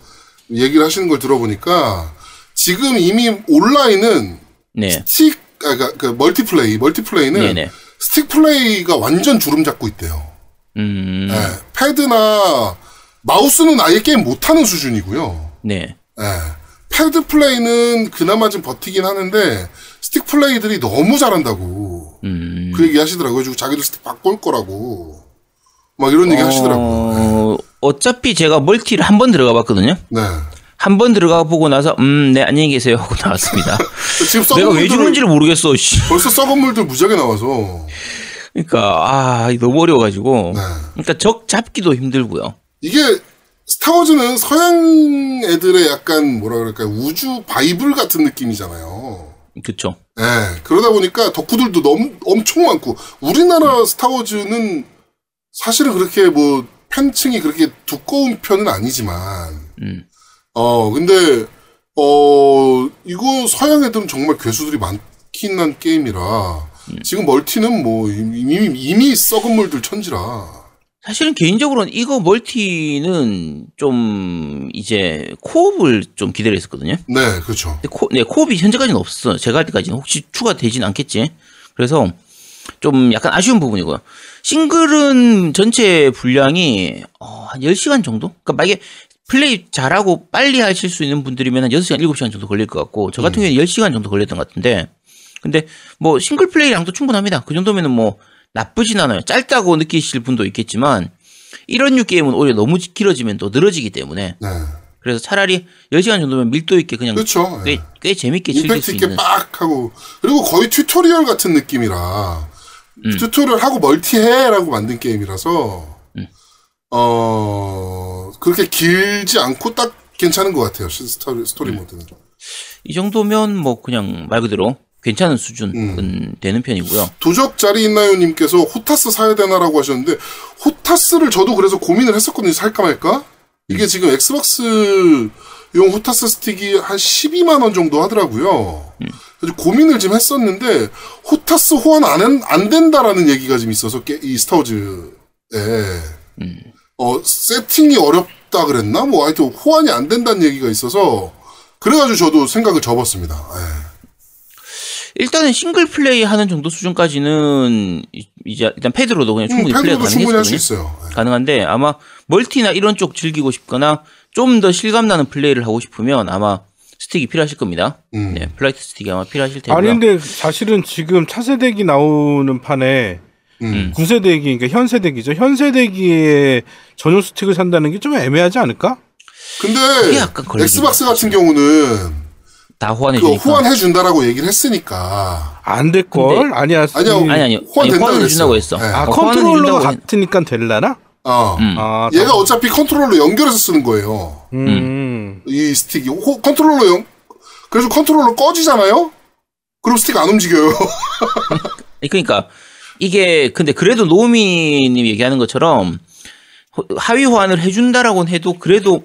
얘기를 하시는 걸 들어보니까 지금 이미 온라인은 네. 스틱 아, 그, 그 멀티플레이 멀티플레이는 네네. 스틱 플레이가 완전 주름 잡고 있대요. 음. 예, 패드나 마우스는 아예 게임 못하는 수준이고요. 네. 예, 패드 플레이는 그나마 좀 버티긴 하는데 스틱 플레이들이 너무 잘한다고 음. 그 얘기 하시더라고요. 그래가지고 자기들 스틱 바꿀 거라고 막 이런 얘기 하시더라고요. 어, 어차피 제가 멀티를 한 번 들어가 봤거든요. 네. 한 번 들어가 보고 나서 음, 네 안녕히 계세요 하고 나왔습니다. 지금 썩은 내가 왜 죽는지를 모르겠어. 씨. 벌써 썩은 물들 무지하게 나와서 그러니까 아 너무 어려워가지고. 네. 그러니까 적 잡기도 힘들고요. 이게 스타워즈는 서양 애들의 약간 뭐라 그럴까요 우주 바이블 같은 느낌이잖아요. 그쵸. 예, 그러다 보니까 덕후들도 너무 엄청 많고 우리나라 스타워즈는 사실은 그렇게 뭐 팬층이 그렇게 두꺼운 편은 아니지만 음. 어 근데 어 이거 서양 애들은 정말 괴수들이 많긴 한 게임이라 지금 멀티는 뭐 이미 이미 썩은 물들 천지라 사실은 개인적으로는 이거 멀티는 좀 이제 co-op을 좀 기대를 했었거든요. 네, 그렇죠. 코, 네, co-op이 현재까지는 없었어요. 제가 할 때까지는 혹시 추가되진 않겠지. 그래서 좀 약간 아쉬운 부분이고요. 싱글은 전체 분량이 어, 한 10시간 정도? 그러니까 만약에 플레이 잘하고 빨리 하실 수 있는 분들이면 한 6시간, 7시간 정도 걸릴 것 같고 저 같은 경우에는 10시간 정도 걸렸던 것 같은데 근데 뭐 싱글 플레이량도 충분합니다. 그 정도면은 뭐 나쁘진 않아요. 짧다고 느끼실 분도 있겠지만 이런 류 게임은 오히려 너무 길어지면 또 늘어지기 때문에 네. 그래서 차라리 10시간 정도면 밀도 있게 그냥 그렇죠. 꽤, 예. 꽤 재밌게 즐길 임팩트 수 있게 있는 빡 하고 그리고 거의 튜토리얼 같은 느낌이라 음. 튜토리얼 하고 멀티해라고 만든 게임이라서 음. 어 그렇게 길지 않고 딱 괜찮은 것 같아요 시- 스토리, 음. 스토리 모드는 이 정도면 뭐 그냥 말 그대로 괜찮은 수준은 음. 되는 편이고요. 도적 자리 있나요 님께서 HOTAS 사야 되나라고 하셨는데 HOTAS를 저도 그래서 고민을 했었거든요 살까 말까 이게 지금 엑스박스용 HOTAS 스틱이 한 12만 원 정도 하더라고요. 그래서 고민을 좀 했었는데 HOTAS 호환 안, 한- 안 된다라는 얘기가 좀 있어서 게- 이 스타워즈에 어 세팅이 어렵다 그랬나 뭐 하여튼 호환이 안 된다는 얘기가 있어서 그래가지고 저도 생각을 접었습니다. 예. 일단은 싱글 플레이 하는 정도 수준까지는 이- 이제 일단 패드로도 그냥 음, 충분히 플레이가 할수 가능했거든요. 있어요. 예. 가능한데 아마 멀티나 이런 쪽 즐기고 싶거나 좀 더 실감 나는 플레이를 하고 싶으면 아마 스틱이 필요하실 겁니다. 음. 네, flight stick이 아마 필요하실 테고요. 아니 근데 사실은 지금 차세대기 나오는 판에 음. 9세대기 그러니까 현세대기죠. 현세대기에 전용 스틱을 산다는 게 좀 애매하지 않을까? 근데 엑스박스 같은 경우는 다 호환해 그 주니까. 호환해 준다라고 얘기를 했으니까 안 될 걸. 아니야. 아니요. 이- 아니 아니 호환을 그랬어요. 준다고 했어. 네. 아 어, 준다고 했- 같으니까 될라나? 어. 음. 아, 얘가 어차피 컨트롤러 연결해서 쓰는 거예요. 음. 이 스틱이 호- 컨트롤러 연 그래서 컨트롤러 꺼지잖아요. 그럼 스틱 안 움직여요. 그러니까 이게 근데 그래도 노미님 얘기하는 것처럼 호- 하위 호환을 해준다라고는 해도 그래도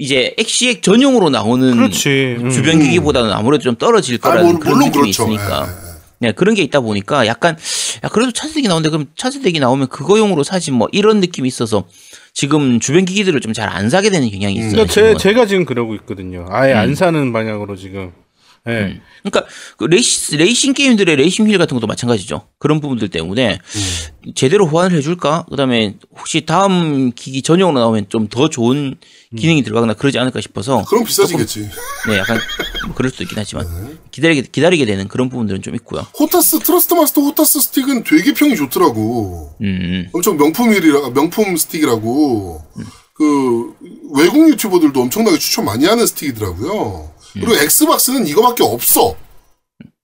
이제 엑시엑 전용으로 나오는 그렇지. 음. 주변 기기보다는 아무래도 좀 떨어질 아, 거라는 물- 그런 물론 느낌이 그렇죠. 있으니까 예, 예. 네, 그런 게 있다 보니까 약간 야 그래도 차세대기 나오는데 그럼 차세대기 나오면 그거용으로 사지 뭐 이런 느낌이 있어서 지금 주변 기기들을 좀 잘 안 사게 되는 경향이 있어요. 그러니까 제. 제가 지금 그러고 있거든요. 아예 안 사는 방향으로 지금. 예. 그러니까 그 레이시, 레이싱 게임들의 레이싱 휠 같은 것도 마찬가지죠. 그런 부분들 때문에 제대로 호환을 해줄까? 그다음에 혹시 다음 기기 전용으로 나오면 좀 더 좋은 기능이 들어가거나 그러지 않을까 싶어서 그럼 비싸지겠지. 네 약간 뭐 그럴 수도 있긴 하지만 기다리게 기다리게 되는 그런 부분들은 좀 있고요. HOTAS 트러스트마스터 HOTAS 스틱은 되게 평이 좋더라고. 음, 엄청 명품이라 명품 스틱이라고 그 외국 유튜버들도 엄청나게 추천 많이 하는 스틱이더라고요. 그리고 엑스박스는 이거밖에 없어.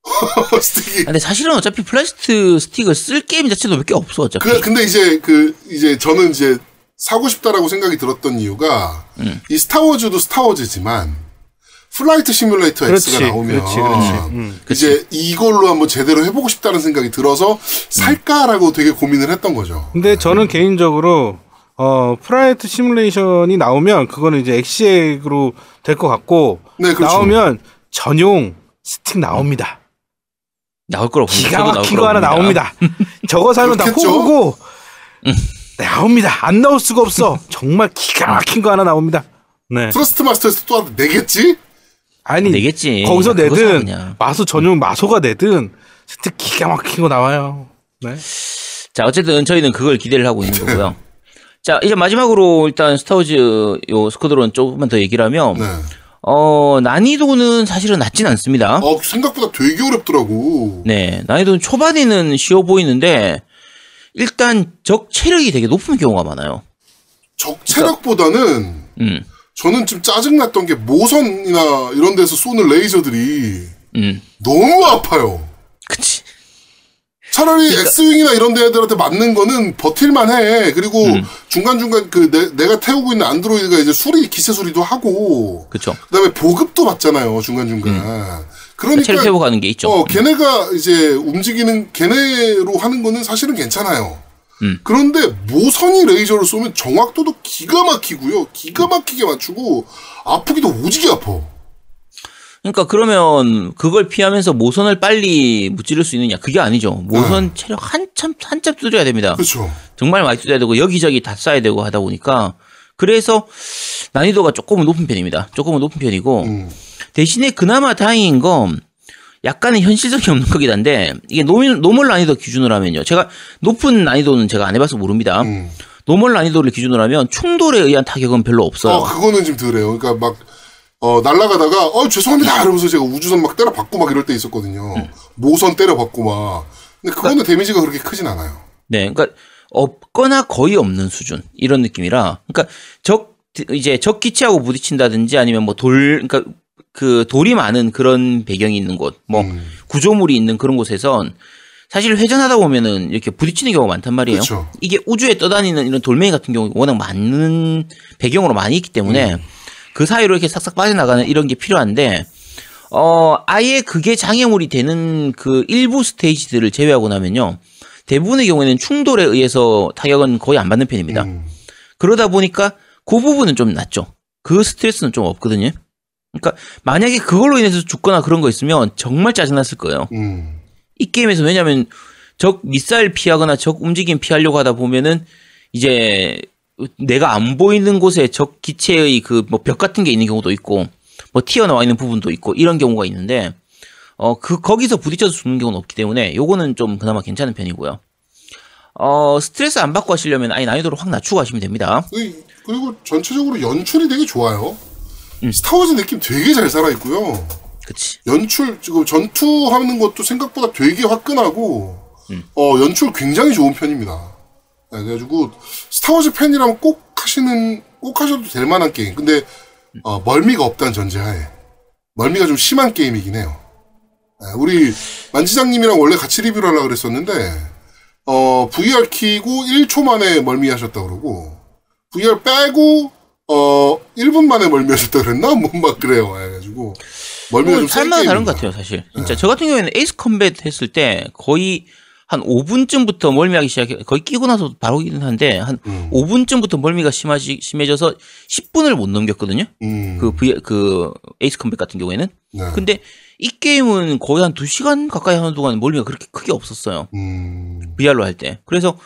스틱이. 근데 사실은 어차피 flight stick을 쓸 게임 자체도 몇 개 없어 어차피. 그 근데 이제 그 이제 저는 이제 사고 싶다라고 생각이 들었던 이유가 이 스타워즈도 스타워즈지만 플라이트 시뮬레이터 그렇지, X가 나오면 그렇지, 그렇지. 음. 이제 이걸로 한번 제대로 해보고 싶다는 생각이 들어서 살까라고 되게 고민을 했던 거죠. 근데 저는 개인적으로 어 플라이트 시뮬레이션이 나오면 그거는 이제 엑시엑으로 될 것 같고 네, 그렇죠. 나오면 전용 스틱 나옵니다. 나올 거라고. 기가 막힌 거 하나. 나옵니다. 저거 사면 다 그렇겠죠? 호구고 나옵니다. 안 나올 수가 없어. 정말 기가 막힌 거 하나 나옵니다. 네. 트러스트마스터에서 또 하나 내겠지? 아니 내겠지. 거기서 내든. 마소 전용 마소가 내든 스틱 기가 막힌 거 나와요. 네. 자, 어쨌든 저희는 그걸 기대를 하고 있는 거고요. 자, 이제 마지막으로 일단 스타워즈 요 스쿼드론 조금만 더 얘기를 하면, 네. 어, 난이도는 사실은 낮진 않습니다. 어 생각보다 되게 어렵더라고. 네, 난이도는 초반에는 쉬워 보이는데, 일단 적 체력이 되게 높은 경우가 많아요. 적 체력보다는 음, 저는 좀 짜증났던 게 모선이나 이런 데서 쏘는 레이저들이 음, 너무 아파요. 그치. 차라리 X윙이나 이런 데들한테 맞는 거는 버틸만 해. 그리고 음. 중간중간 그 내, 가 태우고 있는 안드로이드가 이제 수리, 기세 수리도 하고, 그쵸. 그 다음에 보급도 받잖아요, 중간중간. 그러니까, 음. 체력 회복하는 게 있죠. 어, 걔네가 이제 움직이는, 걔네로 하는 거는 사실은 괜찮아요. 음. 그런데 모선이 레이저를 쏘면 정확도도 기가 막히고요. 기가 막히게 맞추고, 아프기도 오지게 아파. 그러니까 그러면 그걸 피하면서 모선을 빨리 무찌를 수 있느냐? 그게 아니죠. 모선 체력 한참 한참 두드려야 됩니다. 그렇죠. 정말 많이 두드려야 되고 여기저기 다 쏴야 되고 하다 보니까 그래서 난이도가 조금은 높은 편입니다. 조금은 높은 편이고 음. 대신에 그나마 다행인 건 약간의 현실성이 없는 거긴 한데 이게 normal, normal 난이도 기준으로 하면요. 제가 높은 난이도는 제가 안 해봐서 모릅니다. 음. normal 난이도를 기준으로 하면 충돌에 의한 타격은 별로 없어요. 어, 그거는 좀 덜해요. 그러니까 막, 어, 날아가다가, 어, 죄송합니다. 이러면서 제가 우주선 막 때려 박고 막 이럴 때 있었거든요. 음. 모선 때려 박고 막. 근데 그거는 데미지가 그렇게 크진 않아요. 네, 그러니까 없거나 거의 없는 수준 이런 느낌이라, 그러니까 적 이제 적 기체하고 부딪힌다든지 아니면 뭐 돌, 그러니까 그 돌이 많은 그런 배경이 있는 곳, 뭐 음. 구조물이 있는 그런 곳에선 사실 회전하다 보면은 이렇게 부딪히는 경우가 많단 말이에요. 그쵸. 이게 우주에 떠다니는 이런 돌멩이 같은 경우 워낙 많은 배경으로 많이 있기 때문에 음. 그 사이로 이렇게 싹싹 빠져나가는 이런 게 필요한데 어 아예 그게 장애물이 되는 그 일부 스테이지들을 제외하고 나면요 대부분의 경우에는 충돌에 의해서 타격은 거의 안 받는 편입니다. 음. 그러다 보니까 그 부분은 좀 낫죠. 그 스트레스는 좀 없거든요. 그러니까 만약에 그걸로 인해서 죽거나 그런 거 있으면 정말 짜증났을 거예요. 음. 이 게임에서 왜냐면 적 미사일 피하거나 적 움직임 피하려고 하다 보면은 이제 내가 안 보이는 곳에 적 기체의 그 뭐 벽 같은 게 있는 경우도 있고 뭐 튀어나와 있는 부분도 있고 이런 경우가 있는데 어 그 거기서 부딪혀서 죽는 경우는 없기 때문에 요거는 좀 그나마 괜찮은 편이고요. 어 스트레스 안 받고 하시려면 아예 난이도를 확 낮추고 하시면 됩니다. 그- 그리고 전체적으로 연출이 되게 좋아요. 음. 스타워즈 느낌 되게 잘 살아 있고요. 그치. 연출, 지금 전투하는 것도 생각보다 되게 화끈하고, 음. 어, 연출 굉장히 좋은 편입니다. 네, 그래가지고, 스타워즈 팬이라면 꼭 하시는, 꼭 하셔도 될 만한 게임. 근데, 어, 멀미가 없다는 전제하에. 멀미가 좀 심한 게임이긴 해요. 네, 우리 만지장님이랑 원래 같이 리뷰를 하려고 그랬었는데, 어, VR 키고 1초 만에 멀미하셨다 그러고, VR 빼고, 어, 1분 만에 멀미하셨다 그랬나? 뭐, 막 그래요. 그래가지고, 멀미가 좀 사람마다 센 다른 것. 같아요, 사실. 진짜 저 같은 경우에는 에이스 컴뱃 했을 때 거의 한 5분쯤부터 멀미하기 시작해 거의 끼고 나서 바로긴 한데 한 음. 5분쯤부터 멀미가 심하지 심해져서 10분을 못 넘겼거든요. 음, 그 V 그 에이스 컴뱃 같은 경우에는. 네. 근데 이 게임은 거의 한 2시간 가까이 하는 동안 멀미가 그렇게 크게 없었어요. 음, VR로 할 때. 그래서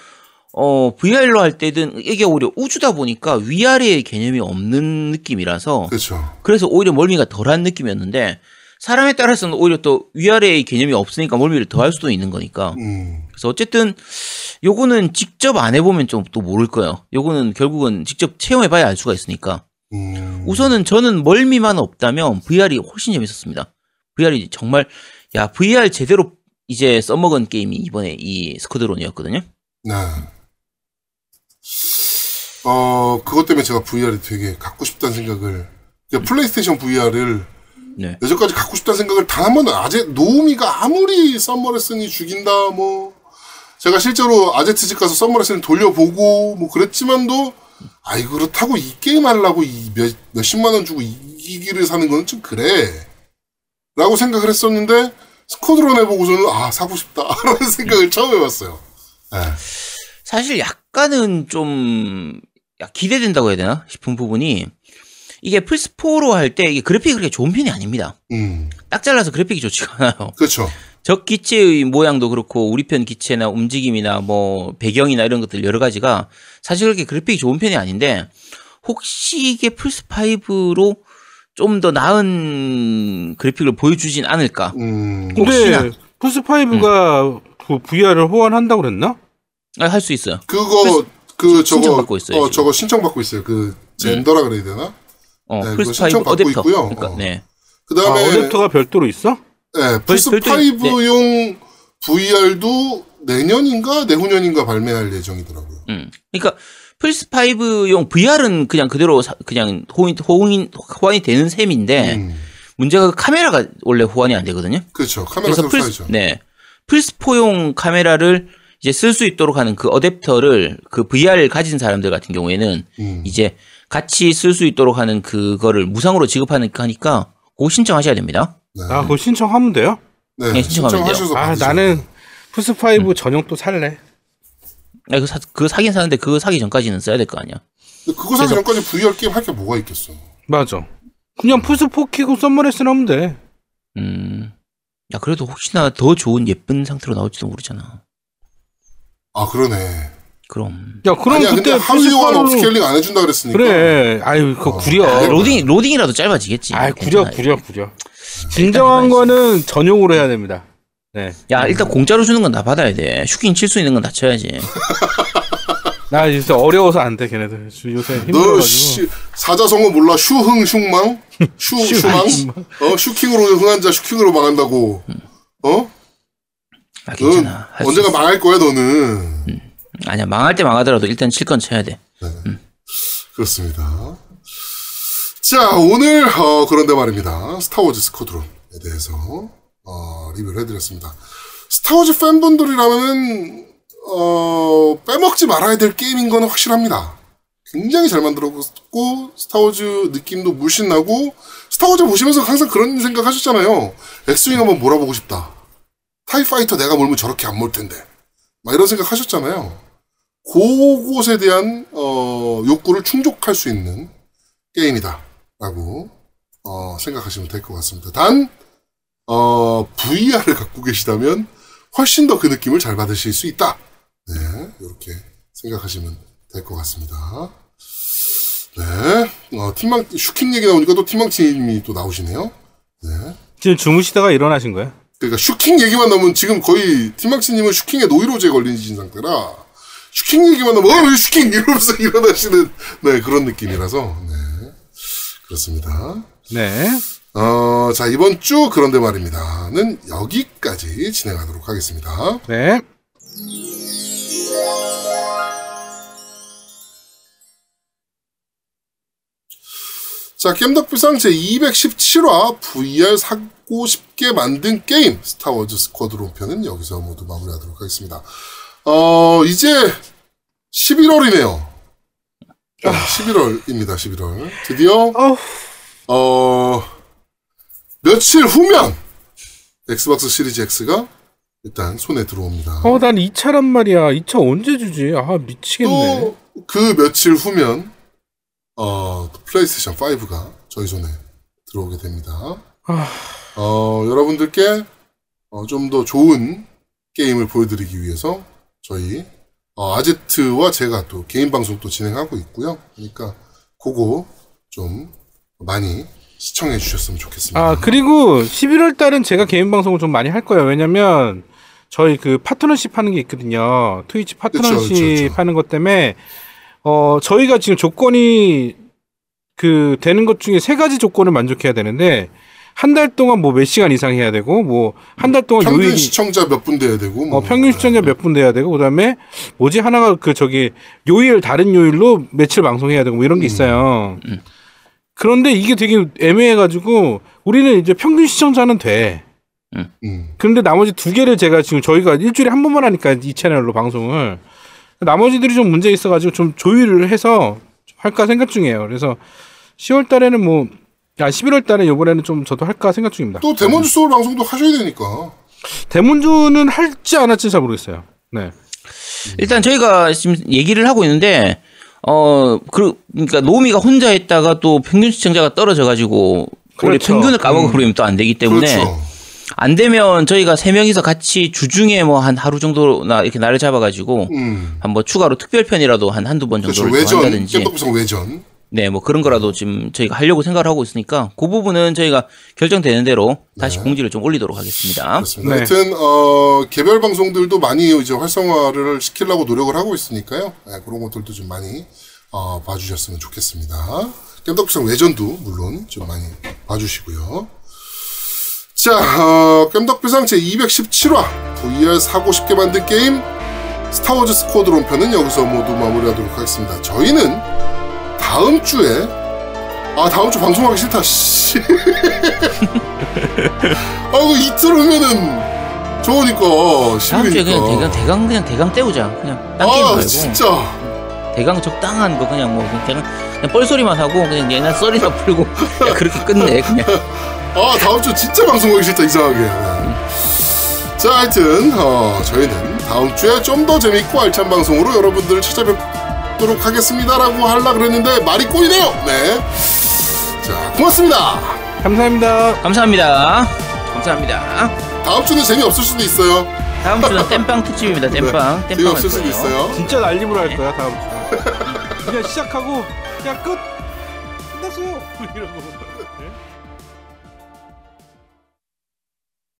어 VR로 할 때는 이게 오히려 우주다 보니까 위아래의 개념이 없는 느낌이라서 그렇죠. 그래서 오히려 멀미가 덜한 느낌이었는데 사람에 따라서는 오히려 또 위아래의 개념이 없으니까 멀미를 더 할 수도 있는 거니까. 음, 그래서 어쨌든 요거는 직접 안 해보면 좀 또 모를 거예요. 요거는 결국은 직접 체험해봐야 알 수가 있으니까. 음. 우선은 저는 멀미만 없다면 VR이 훨씬 재밌었습니다. VR이 정말 야 VR 제대로 이제 써먹은 게임이 이번에 이 스쿼드론이었거든요. 네. 어, 그것 때문에 제가 VR이 되게 갖고 싶다는 생각을, 그러니까 플레이스테이션 VR을 네. 여태까지 갖고 싶다는 생각을 단 한 번도 아제, 노우미가 아무리 썸머레슨이 죽인다, 뭐, 제가 실제로 아제트 집 가서 썸머레슨을 돌려보고, 뭐, 그랬지만도, 아이, 그렇다고 이 게임 하려고 이 몇, 몇십만 원 주고 이 기기를 사는 거는 좀 그래. 라고 생각을 했었는데, 스쿼드론 해보고서는, 아, 사고 싶다. 라는 생각을 처음 해봤어요. 네. 사실 약간은 좀 야, 기대된다고 해야 되나 싶은 부분이 이게 플스4로 할 때 이게 그래픽이 그렇게 좋은 편이 아닙니다. 음, 딱 잘라서 그래픽이 좋지가 않아요. 그렇죠. 적 기체의 모양도 그렇고 우리 편 기체나 움직임이나 뭐 배경이나 이런 것들 여러 가지가 사실 그렇게 그래픽이 좋은 편이 아닌데 혹시 이게 플스5로 좀 더 나은 그래픽을 보여주진 않을까? 음, 혹시나. 근데 플스 5가 VR을 호환한다고 그랬나? 아, 할 수 있어요. 그거 그 저거 신청받고 있어요, 어 지금. 저거 신청받고 있어요. 그 젠더라 그래야 되나? 어, 네, 플스5 신청받고 어댑터. 있고요. 그러니까, 어. 네. 아, 그다음에 어댑터가 별도로 있어? 네, 플스 별도 있- 5용 VR도 내년인가 내후년인가 발매할 예정이더라고요. 음. 그러니까 플스 5용 VR은 그냥 그대로 사- 그냥 호인, 호인, 호환이 되는 셈인데 음, 문제가 그 카메라가 원래 호환이 안 되거든요. 그렇죠. 카메라 그래서 새로 플스, 사야죠. 네. 플스 4용 카메라를 이제 쓸 수 있도록 하는 그 어댑터를 그 VR을 가진 사람들 같은 경우에는 음. 이제 같이 쓸 수 있도록 하는 그거를 무상으로 지급하니까 하니까 그거 신청하셔야 됩니다. 네. 아, 그거 신청하면 돼요? 네, 네, 신청하면 돼요. 아, 나는. 플스 5 전용 또 살래. 아, 그거, 사, 그거 사긴 사는데 그거 사기 전까지는 써야 될 거 아니야. 근데 그거 사기 전까지 VR 게임 할 게 뭐가 있겠어? 맞아. 그냥 플스 4 키고 썸머레슨 하면 돼. 음. 야, 그래도 혹시나 더 좋은 예쁜 상태로 나올지도 모르잖아. 아 그러네. 그럼. 야 그럼 아니야 그때 근데 플스4로 upscaling 안 해준다 그랬으니까. 그래. 아유 그거 구려. 아, 로딩, 로딩이라도 짧아지겠지. 아이 구려. 구려 구려. 진정한 거는 전용으로 해야 됩니다. 네. 야, 일단 공짜로 주는 건 다 받아야 돼. 슈킹 칠 수 있는 건 다 쳐야지. 나 진짜 어려워서 안 돼 걔네들 요새 너 힘들어가지고. 씨, 사자성어 몰라? 슈흥 슝망? 슈 슈망? 어 슈킹으로 흥한 자 슈킹으로 망한다고. 어? 아, 넌 괜찮아. 있어. 망할 거야 너는. 아니야, 망할 때 망하더라도 일단 칠 건 쳐야 돼. 그렇습니다. 자 오늘 어, 그런데 말입니다. 스타워즈 스쿼드론에 대해서 어, 리뷰를 해드렸습니다. 스타워즈 팬분들이라면은 어, 빼먹지 말아야 될 게임인 거는 확실합니다. 굉장히 잘 만들었고 스타워즈 느낌도 물씬 나고 스타워즈 보시면서 항상 그런 생각 하셨잖아요. X-wing 한번 몰아보고 싶다. TIE fighter 내가 몰면 저렇게 안 몰 텐데. 막 이런 생각 하셨잖아요. 그것에 대한 어, 욕구를 충족할 수 있는 게임이다라고 어, 생각하시면 될 것 같습니다. 단 어, VR을 갖고 계시다면 훨씬 더 그 느낌을 잘 받으실 수 있다. 네, 이렇게 생각하시면 될 것 같습니다. 네, 어, 팀망 슈킹 얘기 나오니까 또 팀망팀이 또 나오시네요. 네. 지금 주무시다가 일어나신 거예요? 그러니까 슈킹 얘기만 나오면 지금 거의 팀막스님은 슈킹에 노이로제 걸리신 상태라 슈킹 얘기만 나오면 어 슈킹 이러면서 일어나시는 네 그런 느낌이라서 네 그렇습니다. 네. 어, 자 이번 주 그런데 말입니다는 여기까지 진행하도록 하겠습니다. 네. 자, 겜덕비상 제217화 VR 사고 싶게 만든 게임 스타워즈 스쿼드론 편은 여기서 모두 마무리하도록 하겠습니다. 어, 이제 11월이네요. 11월입니다, 11월. 드디어. 어, 며칠 후면 엑스박스 시리즈 X가 일단 손에 들어옵니다. 어, 난 2차란 말이야. 2차 언제 주지? 아, 미치겠네. 또 그 며칠 후면 어, 플레이스테이션 5가 저희 손에 들어오게 됩니다. 아. 어, 여러분들께 어, 좀 더 좋은 게임을 보여드리기 위해서 저희 어, 아제트와 제가 또 개인 방송도 진행하고 있고요. 그러니까 그거 좀 많이 시청해 주셨으면 좋겠습니다. 아, 그리고 11월 달은 제가 개인 방송을 좀 많이 할 거예요. 왜냐면 저희 그 파트너십 하는 게 있거든요. 트위치 파트너십 그쵸, 그쵸, 그쵸. 하는 것 때문에 어, 저희가 지금 조건이 그 되는 것 중에 세 가지 조건을 만족해야 되는데 한 달 동안 뭐 몇 시간 이상 해야 되고 뭐 한 달 동안 평균 요일 시청자 몇 분 돼야 되고 뭐. 어, 평균 시청자 몇 분 돼야 되고 그다음에 뭐지 하나가 그 저기 요일 다른 요일로 며칠 방송해야 되고 뭐 이런 게 있어요. 그런데 이게 되게 애매해가지고 우리는 이제 평균 시청자는 돼. 음. 그런데 나머지 두 개를 제가 지금 저희가 일주일에 한 번만 하니까 이 채널로 방송을 나머지들이 좀 문제 있어가지고 좀 조율을 해서 할까 생각 중이에요. 그래서 10월 달에는 뭐, 야, 11월 달에 이번에는 좀 저도 할까 생각 중입니다. 또 데몬즈 소울 방송도 하셔야 되니까. 대문주는 할지 안 할지 잘 모르겠어요. 네. 일단 저희가 지금 얘기를 하고 있는데 어, 그, 그러니까 노미가 혼자 했다가 또 평균 시청자가 떨어져가지고 원래 그렇죠. 평균을 까먹어버리면 또안 되기 때문에 그렇죠. 안 되면 저희가 세 명이서 같이 주중에 뭐 한 하루 정도나 이렇게 날을 잡아가지고 음. 한뭐 추가로 특별편이라도 한 한두 번 그렇죠. 정도를 더 외전, 한다든지 겜덕비상 외전. 네 뭐 그런 거라도 지금 저희가 하려고 생각을 하고 있으니까 그 부분은 저희가 결정되는 대로 다시 공지를 좀 올리도록 하겠습니다. 네. 그렇습니다. 네. 하여튼 어, 개별 방송들도 많이 이제 활성화를 시키려고 노력을 하고 있으니까요. 네, 그런 것들도 좀 많이 어, 봐주셨으면 좋겠습니다. 겜덕비상 외전도 물론 좀 많이 봐주시고요. 자, 어, 겜덕비상 제 217화 VR 사고 싶게 만든 게임 스타워즈 스쿼드론 편은 여기서 모두 마무리하도록 하겠습니다. 저희는 다음 주에 아 다음 주 방송하기 싫다. 씨. 아이고 이틀 후면은 좋으니까 다음 주에. 그냥 대강 대강 그냥 대강 때우자. 그냥 딴 게임 아 말고 진짜. 대강 적당한 거 그냥 뭐 그냥 그냥 뻘소리만 하고 그냥 옛날 썰이나 풀고 그렇게 끝내 그냥. 아 다음 주 진짜 방송하기 싫다 이상하게. 네. 자 하여튼 어, 저희는 다음 주에 좀 더 재밌고 알찬 방송으로 여러분들을 찾아뵙도록 하겠습니다라고 하려 그랬는데 말이 꼬이네요. 네. 자 고맙습니다. 감사합니다. 감사합니다. 감사합니다. 다음 주는 재미없을 수도 있어요. 다음 주는 땜빵 특집입니다. 땜빵. 땜빵 할 네, 재미없을 수도. 있어요. 진짜 난리로 할 거야 다음 주. 그냥 시작하고 야끝 끝났어요 이러고.